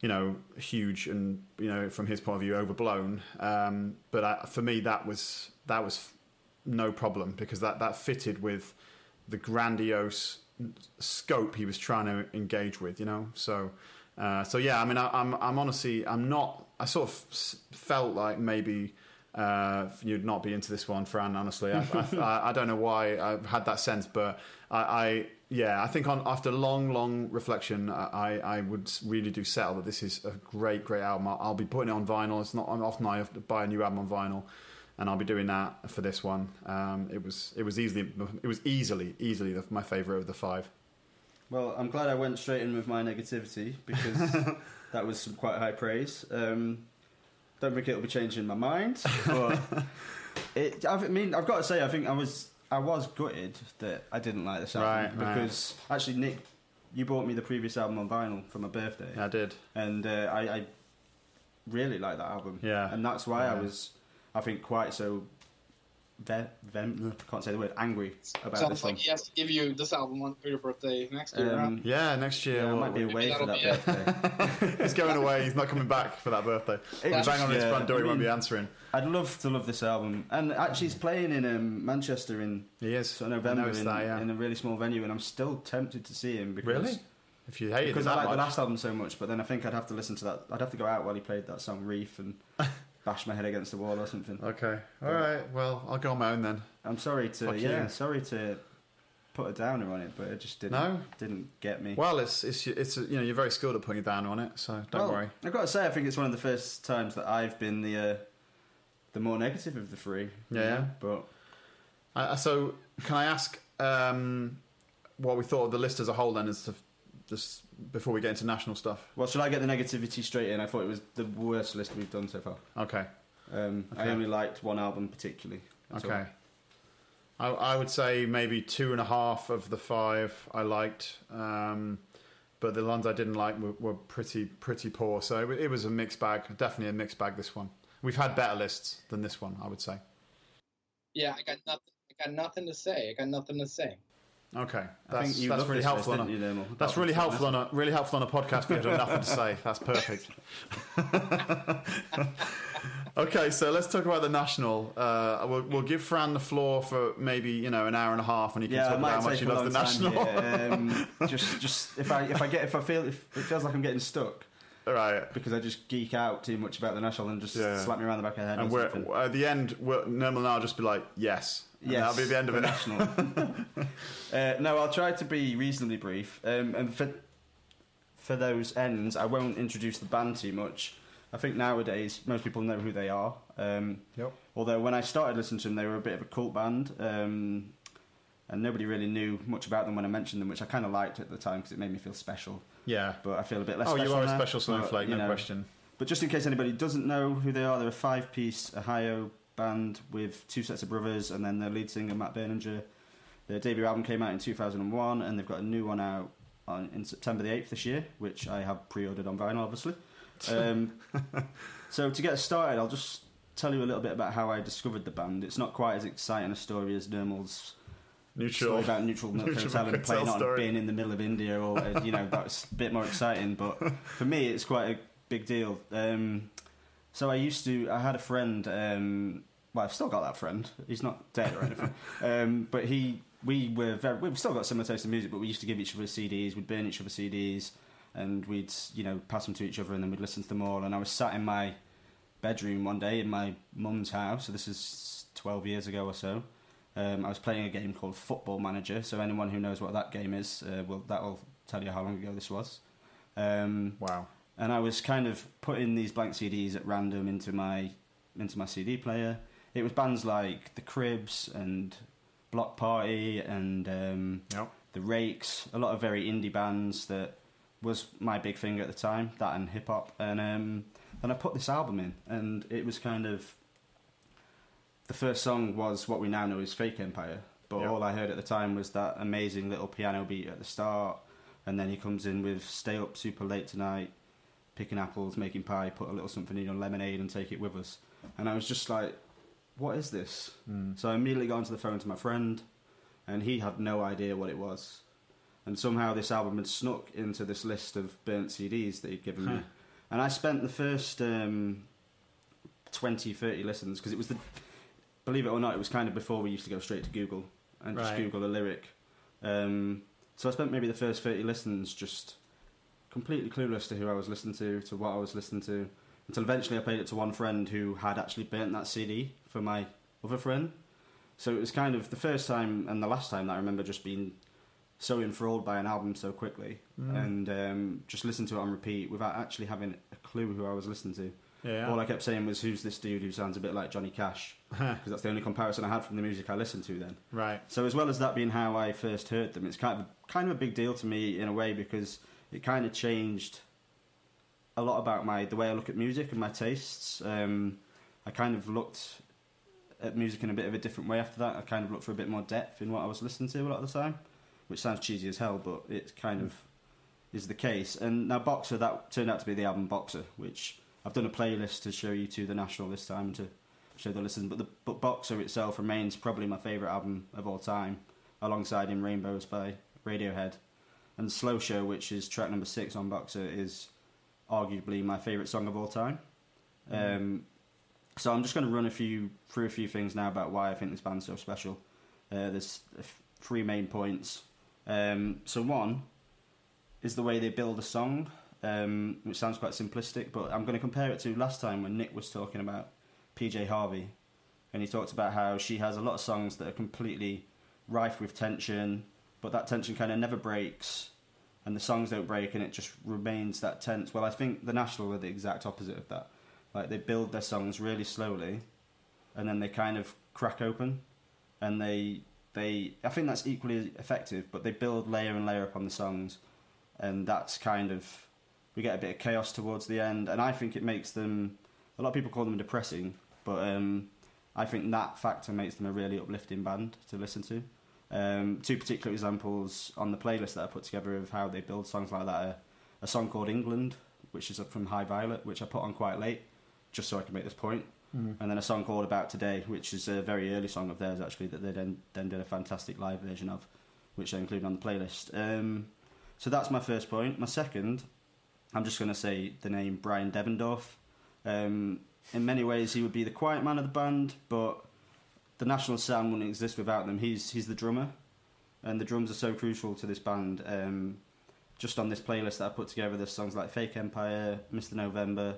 you know, huge and you know from his point of view overblown. Um, but I, for me, that was that was no problem because that that fitted with the grandiose scope he was trying to engage with. You know, so. Uh, so yeah, I mean, I, I'm I'm honestly I'm not. I sort of felt like maybe uh, you'd not be into this one, Fran. Honestly, I, I, I, don't know why I've had that sense, but I, I yeah, I think on after long, long reflection, I, I would really do settle that this is a great, great album. I'll, I'll be putting it on vinyl. It's not I'm often I have to buy a new album on vinyl, and I'll be doing that for this one. Um, it was it was easily it was easily easily the, my favourite of the five. Well, I'm glad I went straight in with my negativity because that was some quite high praise. Um, don't think it'll be changing my mind, but it, I mean, I've got to say, I think I was I was gutted that I didn't like this album right, because right. actually Nick, you bought me the previous album on vinyl for my birthday. I did, and uh, I, I, really like that album. Yeah, and that's why yeah. I was, I think, quite so ve- vem- can't say the word angry about Sounds this like one. he has to give you this album for your birthday next year. Um, Yeah, next year. Yeah, I might be away for that birthday. he's going away. He's not coming back for that birthday. He's bang on his front door. I mean, he won't be answering. I'd love to love this album, and actually, he's playing in um, Manchester in he is. So November in, that, yeah. in, a really small venue, and I'm still tempted to see him because. Really? If you hate because I like the last album so much, but then I think I'd have to listen to that. I'd have to go out while he played that song "Reef" and bash my head against the wall or something. Okay. All right. Well, I'll go on my own then. I'm sorry to Fuck yeah, you. sorry to put a downer on it, but it just didn't no? didn't get me. Well, it's it's it's you know you're very skilled at putting a downer on it, so don't well, worry. I've got to say, I think it's one of the first times that I've been the uh, the more negative of the three. Yeah. But uh, so can I ask um, what we thought of the list as a whole then, as to just before we get into national stuff. Well, should I get the negativity straight in? I thought it was the worst list we've done so far. Okay. Um, okay. I only liked one album particularly. Okay. I, I, would say maybe two and a half of the five I liked, um, but the ones I didn't like were, were pretty pretty poor. So it, it, was a mixed bag. Definitely a mixed bag. This one. We've had better lists than this one. I would say. Yeah, I got nothing. I got nothing to say. I got nothing to say. Okay, I that's, think you that's really helpful. list, On a, you, Nermal? that's really helpful on a really helpful on a podcast. where you have nothing to say. That's perfect. okay, so let's talk about the national. Uh, we'll, we'll give Fran the floor for maybe you know an hour and a half, and he can Yeah, talk about how much take he loves the national. here. Um, just, just if I if I get if I feel if it feels like I'm getting stuck right. because I just geek out too much about the national and just Yeah. slap me around the back of the head. And or we're, at the end, we'll, Nermal and I'll just be like, yes. Yes, that'll be the end of it. National. uh, no, I'll try to be reasonably brief. Um, and for for those ends, I won't introduce the band too much. I think nowadays most people know who they are. Um, Yep. Although when I started listening to them, they were a bit of a cult band, um, and nobody really knew much about them when I mentioned them, which I kind of liked at the time because it made me feel special. Yeah. But I feel a bit less. Oh, you are a now, special snowflake, no know, question. But just in case anybody doesn't know who they are, they're a five-piece Ohio band with two sets of brothers, and then their lead singer Matt Berninger. Their debut album came out in 2001, and they've got a new one out on, in September the 8th this year, which I have pre-ordered on vinyl, obviously. Um, so to get started, I'll just tell you a little bit about how I discovered the band. It's not quite as exciting a story as Nermal's Neutral. story about Neutral Milk Neutral Hotel and playing on story. being in the middle of India, or uh, you know that's a bit more exciting. But for me, it's quite a big deal. Um, so I used to. I had a friend. Um, well, I've still got that friend. He's not dead or anything. um, but he, we were very. We've still got similar taste in music, but we used to give each other CDs. We'd burn each other CDs, and we'd you know pass them to each other, and then we'd listen to them all. And I was sat in my bedroom one day in my mum's house. So this is twelve years ago or so. Um, I was playing a game called Football Manager. So anyone who knows what that game is, uh, well, that will tell you how long ago this was. Um, Wow. And I was kind of putting these blank CDs at random into my into my CD player. It was bands like The Cribs and Block Party and um, Yep. The Rakes, a lot of very indie bands that was my big thing at the time, that and hip hop. And um, then I put this album in, and it was kind of the first song was what we now know as Fake Empire. But Yeah. all I heard at the time was that amazing little piano beat at the start, and then he comes in with "Stay up super late tonight." Picking apples, making pie, put a little something in your lemonade and take it with us. And I was just like, what is this? Mm. So I immediately got onto the phone to my friend, and he had no idea what it was. And somehow this album had snuck into this list of burnt CDs that he'd given Huh. me. And I spent the first um, 20, 30 listens, because it was the, believe it or not, it was kind of before we used to go straight to Google and just Right. Google a lyric. Um, so I spent maybe the first 30 listens just completely clueless to who I was listening to, to what I was listening to, until eventually I played it to one friend who had actually burnt that CD for my other friend. So it was kind of the first time and the last time that I remember just being so enthralled by an album so quickly Mm. and um, just listened to it on repeat without actually having a clue who I was listening to. Yeah. All I kept saying was, "Who's this dude who sounds a bit like Johnny Cash?" Because that's the only comparison I had from the music I listened to then. right. So as well as that being how I first heard them, it's kind of kind of a big deal to me in a way because it kind of changed a lot about my the way I look at music and my tastes. Um, I kind of looked at music in a bit of a different way after that. I kind of looked for a bit more depth in what I was listening to a lot of the time, which sounds cheesy as hell, but it kind of is the case. And now Boxer that turned out to be the album Boxer, which I've done a playlist to show you to the National this time to show the listeners. But the but Boxer itself remains probably my favourite album of all time, alongside In Rainbows by Radiohead, and Slow Show, which is track number six on Boxer, is arguably my favourite song of all time. Um, so I'm just going to run a few through a few things now about why I think this band's so special. Uh, there's three main points. Um, so one is the way they build a song, um, which sounds quite simplistic, but I'm going to compare it to last time when Nick was talking about PJ Harvey, and he talked about how she has a lot of songs that are completely rife with tension, but that tension kind of never breaks, and the songs don't break, and it just remains that tense. Well, I think the National are the exact opposite of that. Like they build their songs really slowly, and then they kind of crack open, and they they I think that's equally effective. But they build layer and layer upon the songs, and that's kind of we get a bit of chaos towards the end, and I think it makes them. A lot of people call them depressing, but um, I think that factor makes them a really uplifting band to listen to. Um, two particular examples on the playlist that I put together of how they build songs like that are a song called England, which is from High Violet, which I put on quite late, just so I can make this point. Mm. And then a song called About Today, which is a very early song of theirs actually that they then then did a fantastic live version of. which I include on the playlist. Um, so that's my first point. My second, I'm just going to say the name Bryan Devendorf. Um, in many ways, he would be the quiet man of the band, but the national sound wouldn't exist without them. He's he's the drummer, and the drums are so crucial to this band. Um, just on this playlist that I put together, there's songs like Fake Empire, Mr. November,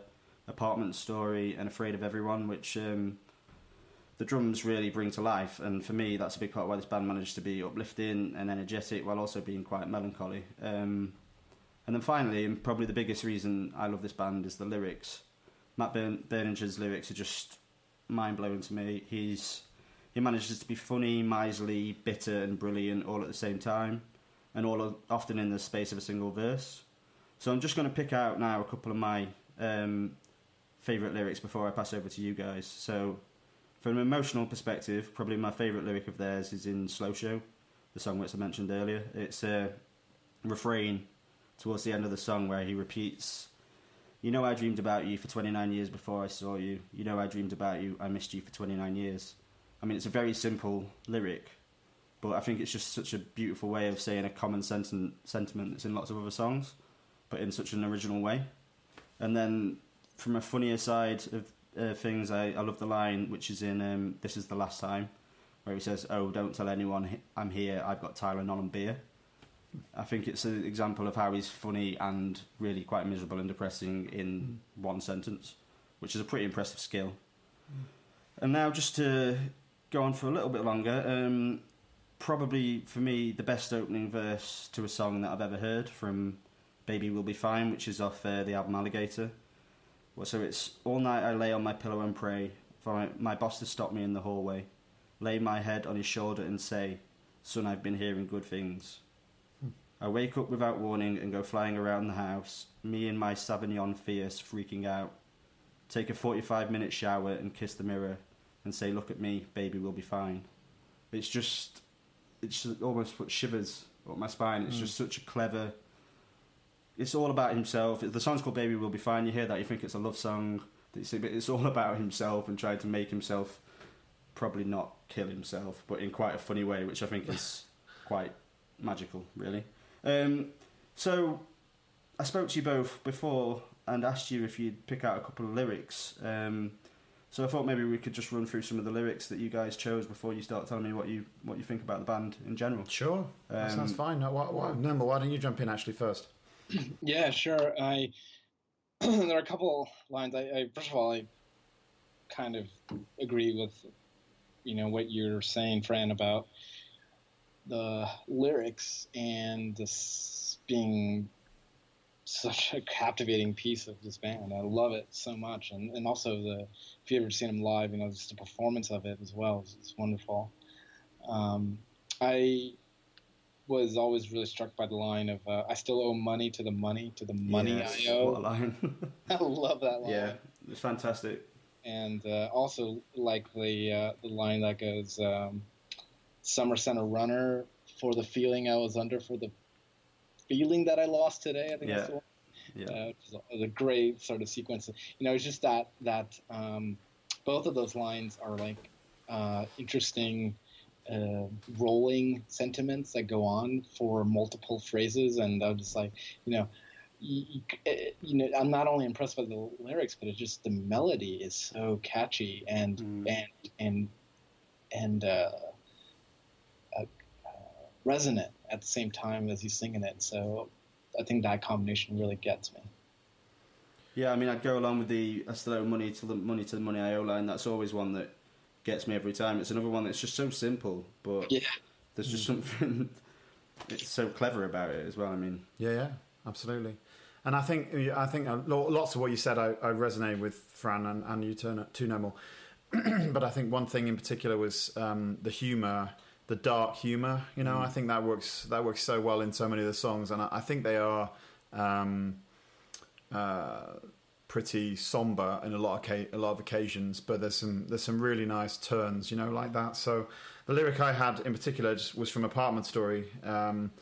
Apartment Story, and Afraid of Everyone, which um, the drums really bring to life. And for me, that's a big part of why this band managed to be uplifting and energetic while also being quite melancholy. Um, and then finally, and probably the biggest reason I love this band is the lyrics. Matt Bern- Berninger's lyrics are just mind blowing to me. He's he manages to be funny, miserly, bitter, and brilliant all at the same time, and all often in the space of a single verse. So I'm just going to pick out now a couple of my um, favourite lyrics before I pass over to you guys. So, from an emotional perspective, probably my favourite lyric of theirs is in Slow Show, the song which I mentioned earlier. It's a refrain towards the end of the song where he repeats you know I dreamed about you for 29 years before I saw you. You know I dreamed about you. I missed you for 29 years. I mean, it's a very simple lyric, but I think it's just such a beautiful way of saying a common sentiment, sentiment that's in lots of other songs, but in such an original way. And then from a funnier side of uh, things, I, I love the line which is in um, This Is the Last Time, where he says, Oh, don't tell anyone I'm here, I've got Tylenol and beer. I think it's an example of how he's funny and really quite miserable and depressing in mm. one sentence, which is a pretty impressive skill. Mm. And now, just to go on for a little bit longer, um, probably for me, the best opening verse to a song that I've ever heard from Baby We'll Be Fine, which is off uh, the album Alligator. Well, so it's All night I lay on my pillow and pray for my, my boss to stop me in the hallway, lay my head on his shoulder and say, Son, I've been hearing good things. I wake up without warning and go flying around the house, me and my Sauvignon fierce freaking out. Take a 45 minute shower and kiss the mirror and say, Look at me, baby, we'll be fine. It's just, it's just almost put shivers up my spine. It's mm. just such a clever. It's all about himself. The song's called Baby We'll Be Fine. You hear that, you think it's a love song. But it's all about himself and trying to make himself probably not kill himself, but in quite a funny way, which I think is quite magical, really. Um, so I spoke to you both before and asked you if you'd pick out a couple of lyrics. Um, so I thought maybe we could just run through some of the lyrics that you guys chose before you start telling me what you what you think about the band in general. Sure, that sounds um, fine. No, why, why, no, why don't you jump in actually first? yeah, sure. I there are a couple lines. I, I first of all, I kind of agree with you know what you're saying, Fran, about the lyrics and this being such a captivating piece of this band. I love it so much, and and also the if you ever seen them live, you know just the performance of it as well. It's, it's wonderful. Um, I was always really struck by the line of uh, "I still owe money to the money to the money yes, I owe." What a line! I love that line. Yeah, it's fantastic. And uh, also like the uh, the line that goes. Um, Summer Center runner for the feeling I was under, for the feeling that I lost today. I think yeah. that's the one. Yeah. Uh, a great sort of sequence. You know, it's just that that um, both of those lines are like uh, interesting uh, rolling sentiments that go on for multiple phrases, and I'm just like, you know. You, you, know, I'm not only impressed by the lyrics, but it's just the melody is so catchy and mm. and and and uh, resonant at the same time as he's singing it. So I think that combination really gets me. Yeah, I mean, I'd go along with the "I still owe money to the money to the money I owe" line. That's always one that gets me every time. It's another one that's just so simple, but yeah. there's just something it's so clever about it as well. I mean, yeah, yeah, absolutely. And I think I think uh, lots of what you said I, I resonate with Fran and, and you too, too no more. but I think one thing in particular was um, the humour the dark humor. You know, mm. I think that works that works so well in so many of the songs, and I, I think they are um, uh, pretty somber in a lot of ca- a lot of occasions. But there's some there's some really nice turns, you know, like that. So the lyric I had in particular was from Apartment Story. Um,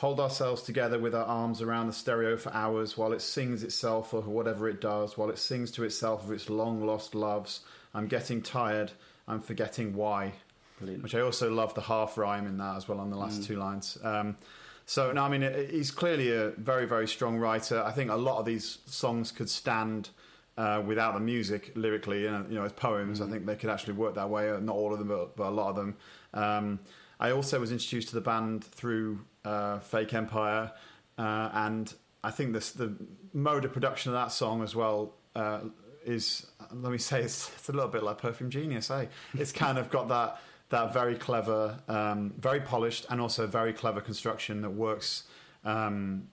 Hold ourselves together with our arms around the stereo for hours while it sings itself or whatever it does, while it sings to itself of its long lost loves. I'm getting tired. I'm forgetting why. Brilliant. which I also love the half rhyme in that as well on the Mm. last two lines. Um, so no, I mean he's clearly a very very strong writer. I think a lot of these songs could stand. Uh, without the music, lyrically, you know, you know as poems, Mm. I think they could actually work that way. Uh, Not all of them, but, but a lot of them. Um, I also was introduced to the band through uh, Fake Empire, uh, and I think this, the mode of production of that song as well uh, is, let me say, it's, it's a little bit like Perfume Genius. Eh? It's kind of got that that very clever, um, very polished, and also very clever construction that works. Um,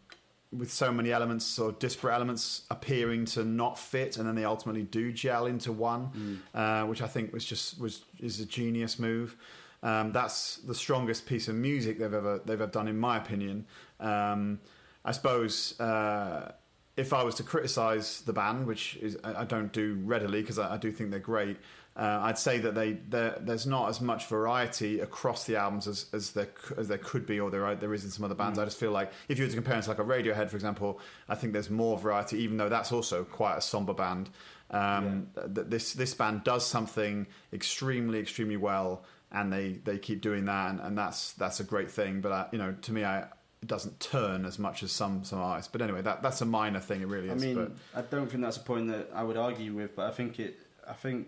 with so many elements or disparate elements appearing to not fit, and then they ultimately do gel into one, uh, which I think was just was is a genius move. Um, that's the strongest piece of music they've ever they've ever done, in my opinion. Um, I suppose uh, if I was to criticise the band, which is I I don't do readily because I, I do think they're great, uh, I'd say that they there's not as much variety across the albums as, as there as there could be, or there are, there is in some other bands. I just feel like if you were to compare it to like a Radiohead, for example, I think there's more variety, even though that's also quite a somber band. Um, th- This this band does something extremely extremely well, and they, they keep doing that, and, and that's that's a great thing. But I, you know, to me, I, it doesn't turn as much as some some artists. But anyway, that that's a minor thing. It really is. I mean, but I don't think that's a point that I would argue with, but I think it. I think.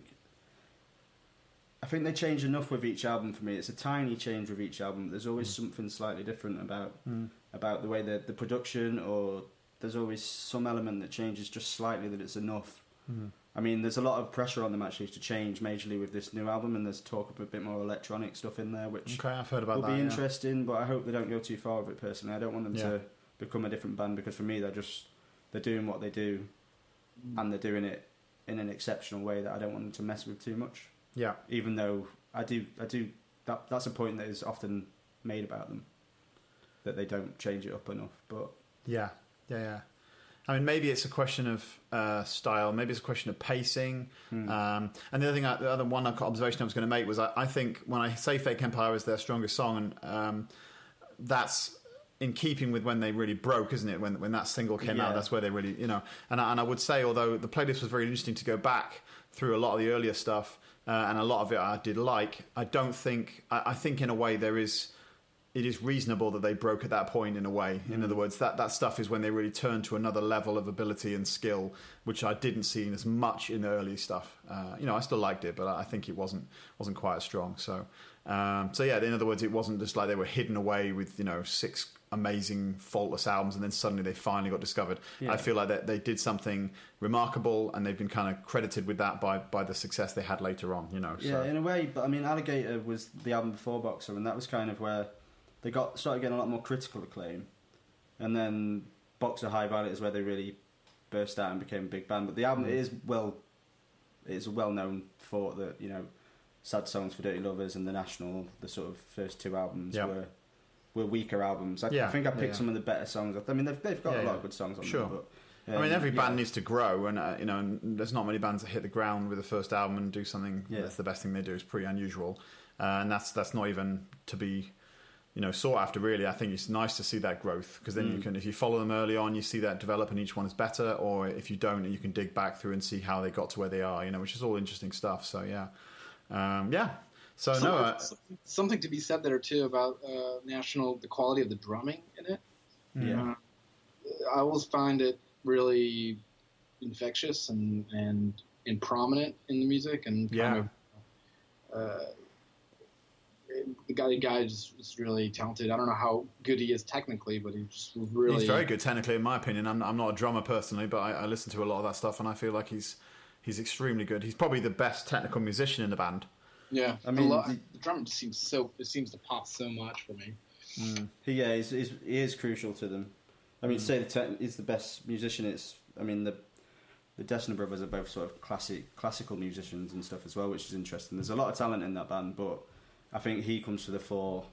I think they change enough with each album for me. It's a tiny change with each album. There's always Mm. something slightly different about about the way that the production, or there's always some element that changes just slightly. That it's enough. Mm. I mean, there's a lot of pressure on them actually to change majorly with this new album, and there's talk of a bit more electronic stuff in there, which okay, I've heard about will that. be yeah. interesting. But I hope they don't go too far with it. Personally, I don't want them Yeah. to become a different band because for me, they're just they're doing what they do, and they're doing it in an exceptional way that I don't want them to mess with too much. Yeah, Even though I do, I do. That that's a point that is often made about them that they don't change it up enough. But yeah, yeah, yeah. I mean, maybe it's a question of uh, style. Maybe it's a question of pacing. Hmm. Um, and the other thing, I, the other one observation I was going to make was, I, I think when I say "Fake Empire" is their strongest song, and um, that's in keeping with when they really broke, isn't it? When when that single came out, that's where they really, you know. And I, and I would say, although the playlist was very interesting to go back through a lot of the earlier stuff, uh, and a lot of it I did like. I don't think. I, I think in a way there is it is reasonable that they broke at that point in a way. In other words, that, that stuff is when they really turned to another level of ability and skill, which I didn't see as much in the early stuff. Uh, you know, I still liked it, but I think it wasn't wasn't quite as strong. So, um, so yeah. In other words, it wasn't just like they were hidden away with you know six amazing faultless albums and then suddenly they finally got discovered. Yeah. I feel like that they did something remarkable and they've been kind of credited with that by by the success they had later on. You know, yeah, so. in a way. But I mean, Alligator was the album before Boxer, and that was kind of where they got started getting a lot more critical acclaim, and then Boxer High Violet is where they really burst out and became a big band. But the album Mm. is well, it's a well-known thought that you know, Sad Songs for Dirty Lovers and The National, the sort of first two albums Yeah. were were weaker albums. I, Yeah, I think I picked yeah. some of the better songs. I mean, they've they've got a lot of good songs on Sure. them. But, I mean, um, every band needs to grow, and uh, you know, and there's not many bands that hit the ground with the first album and do something that's the best thing they do. It's pretty unusual, uh, and that's that's not even to be, you know, sought after. Really, I think it's nice to see that growth because then you Mm. can, if you follow them early on, you see that develop, and each one is better. Or if you don't, you can dig back through and see how they got to where they are. You know, which is all interesting stuff. So yeah, um, yeah. So no, something, uh, something- something to be said there too about uh, national the quality of the drumming in it. Yeah. Uh, I always find it really infectious and and and prominent in the music and kind of uh, the guy the guy is, is really talented. I don't know how good he is technically, but he's just really he's very good technically, in my opinion. I'm, I'm not a drummer personally, but I, I listen to a lot of that stuff, and I feel like he's he's extremely good. He's probably the best technical musician in the band. Yeah, I mean, the, lo- the- the drum just seems so it seems to pop so much for me. He, yeah, he's, he's, he is crucial to them. I Mm. mean, to say the te- he's the best musician. It's, I mean, the the Dessner brothers are both sort of classic classical musicians and stuff as well, which is interesting. There's a lot of talent in that band, but I think he comes to the fore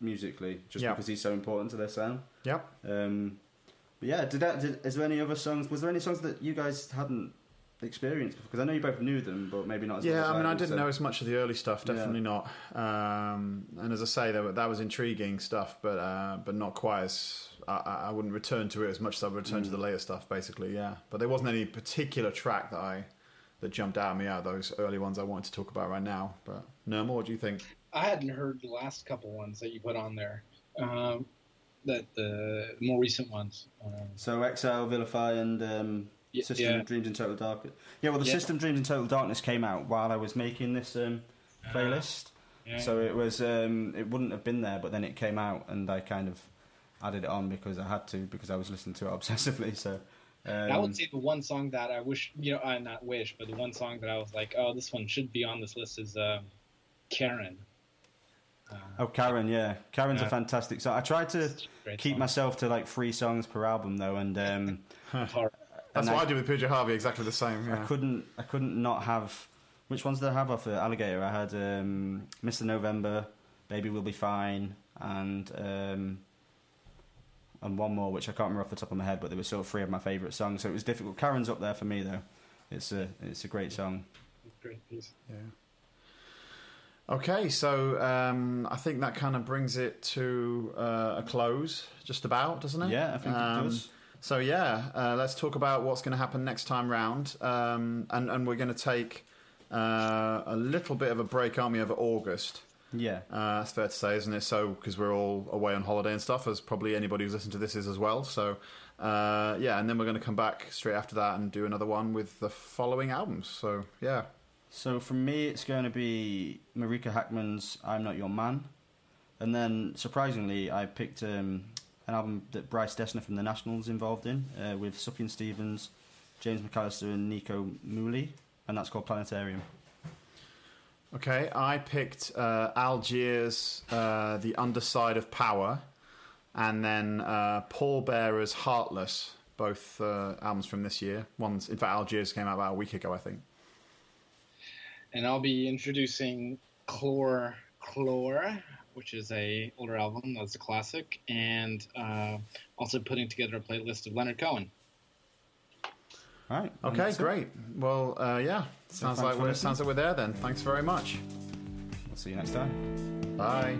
musically just Yeah. because he's so important to their sound. Yep. Um, but yeah, did that? Did, is there any other songs? Was there any songs that you guys hadn't experienced? Because I know you both knew them, but maybe not. as well Yeah, as I mean, I didn't so- know as much of the early stuff. Yeah. Definitely not. Um, and as I say, that, that was intriguing stuff, but uh, but not quite as. I, I I wouldn't return to it as much as I would return to Mm. the later stuff. Basically, yeah. But there wasn't any particular track that I that jumped out at me out of those early ones I wanted to talk about right now. But Nermal, what do you think? I hadn't heard the last couple ones that you put on there. Um, that the more recent ones. Um, So Exile, Vilify, and um, Y- System yeah. of Dreams in Total Darkness. Yeah, well, the Yeah. System Dreams in Total Darkness came out while I was making this um, playlist. yeah. So it was um, it wouldn't have been there, but then it came out, and I kind of added it on because I had to because I was listening to it obsessively. So um, I would say the one song that I wish, you know, I not wish, but the one song that I was like, oh, this one should be on this list is um, Karen. Uh, oh, Karen, yeah, Karen's a fantastic song. I tried to keep song. myself to like three songs per album though, and um. That's and what I, do with PJ Harvey, exactly the same. I couldn't I couldn't not have. Which ones did I have off uh, Alligator? I had um, Mr. November, Baby We'll Be Fine, and um, and one more which I can't remember off the top of my head, but they were sort of three of my favourite songs. So it was difficult. Karen's up there for me though. It's a it's a great song. Great piece. Yeah. Okay, so um, I think that kind of brings it to uh, a close, just about, doesn't it? Yeah, I think Um, it does. So yeah, uh, let's talk about what's going to happen next time round, um, and and we're going to take uh, a little bit of a break, we, over August? Yeah. Uh, that's fair to say, isn't it? So because we're all away on holiday and stuff, as probably anybody who's listened to this is as well. So uh, yeah, and then we're going to come back straight after that and do another one with the following albums. So yeah, So for me, it's going to be Marika Hackman's "I'm Not Your Man," and then surprisingly, I picked um, an album that Bryce Dessner from the Nationals is involved in uh, with Sufjan Stevens, James McAllister, and Nico Muhly, and that's called Planetarium. Okay, I picked uh, Algiers, uh, The Underside of Power, and then uh, Pallbearer's Heartless, both uh, albums from this year. One's, in fact, Algiers came out about a week ago, I think. And I'll be introducing Chlor Chlor, which is a older album that's a classic, and uh, also putting together a playlist of Leonard Cohen. All right. Okay, that's it. great. Well, uh, yeah, sounds thanks like we're, listening. sounds like we're there then. Thanks very much. We'll see you next time. Bye.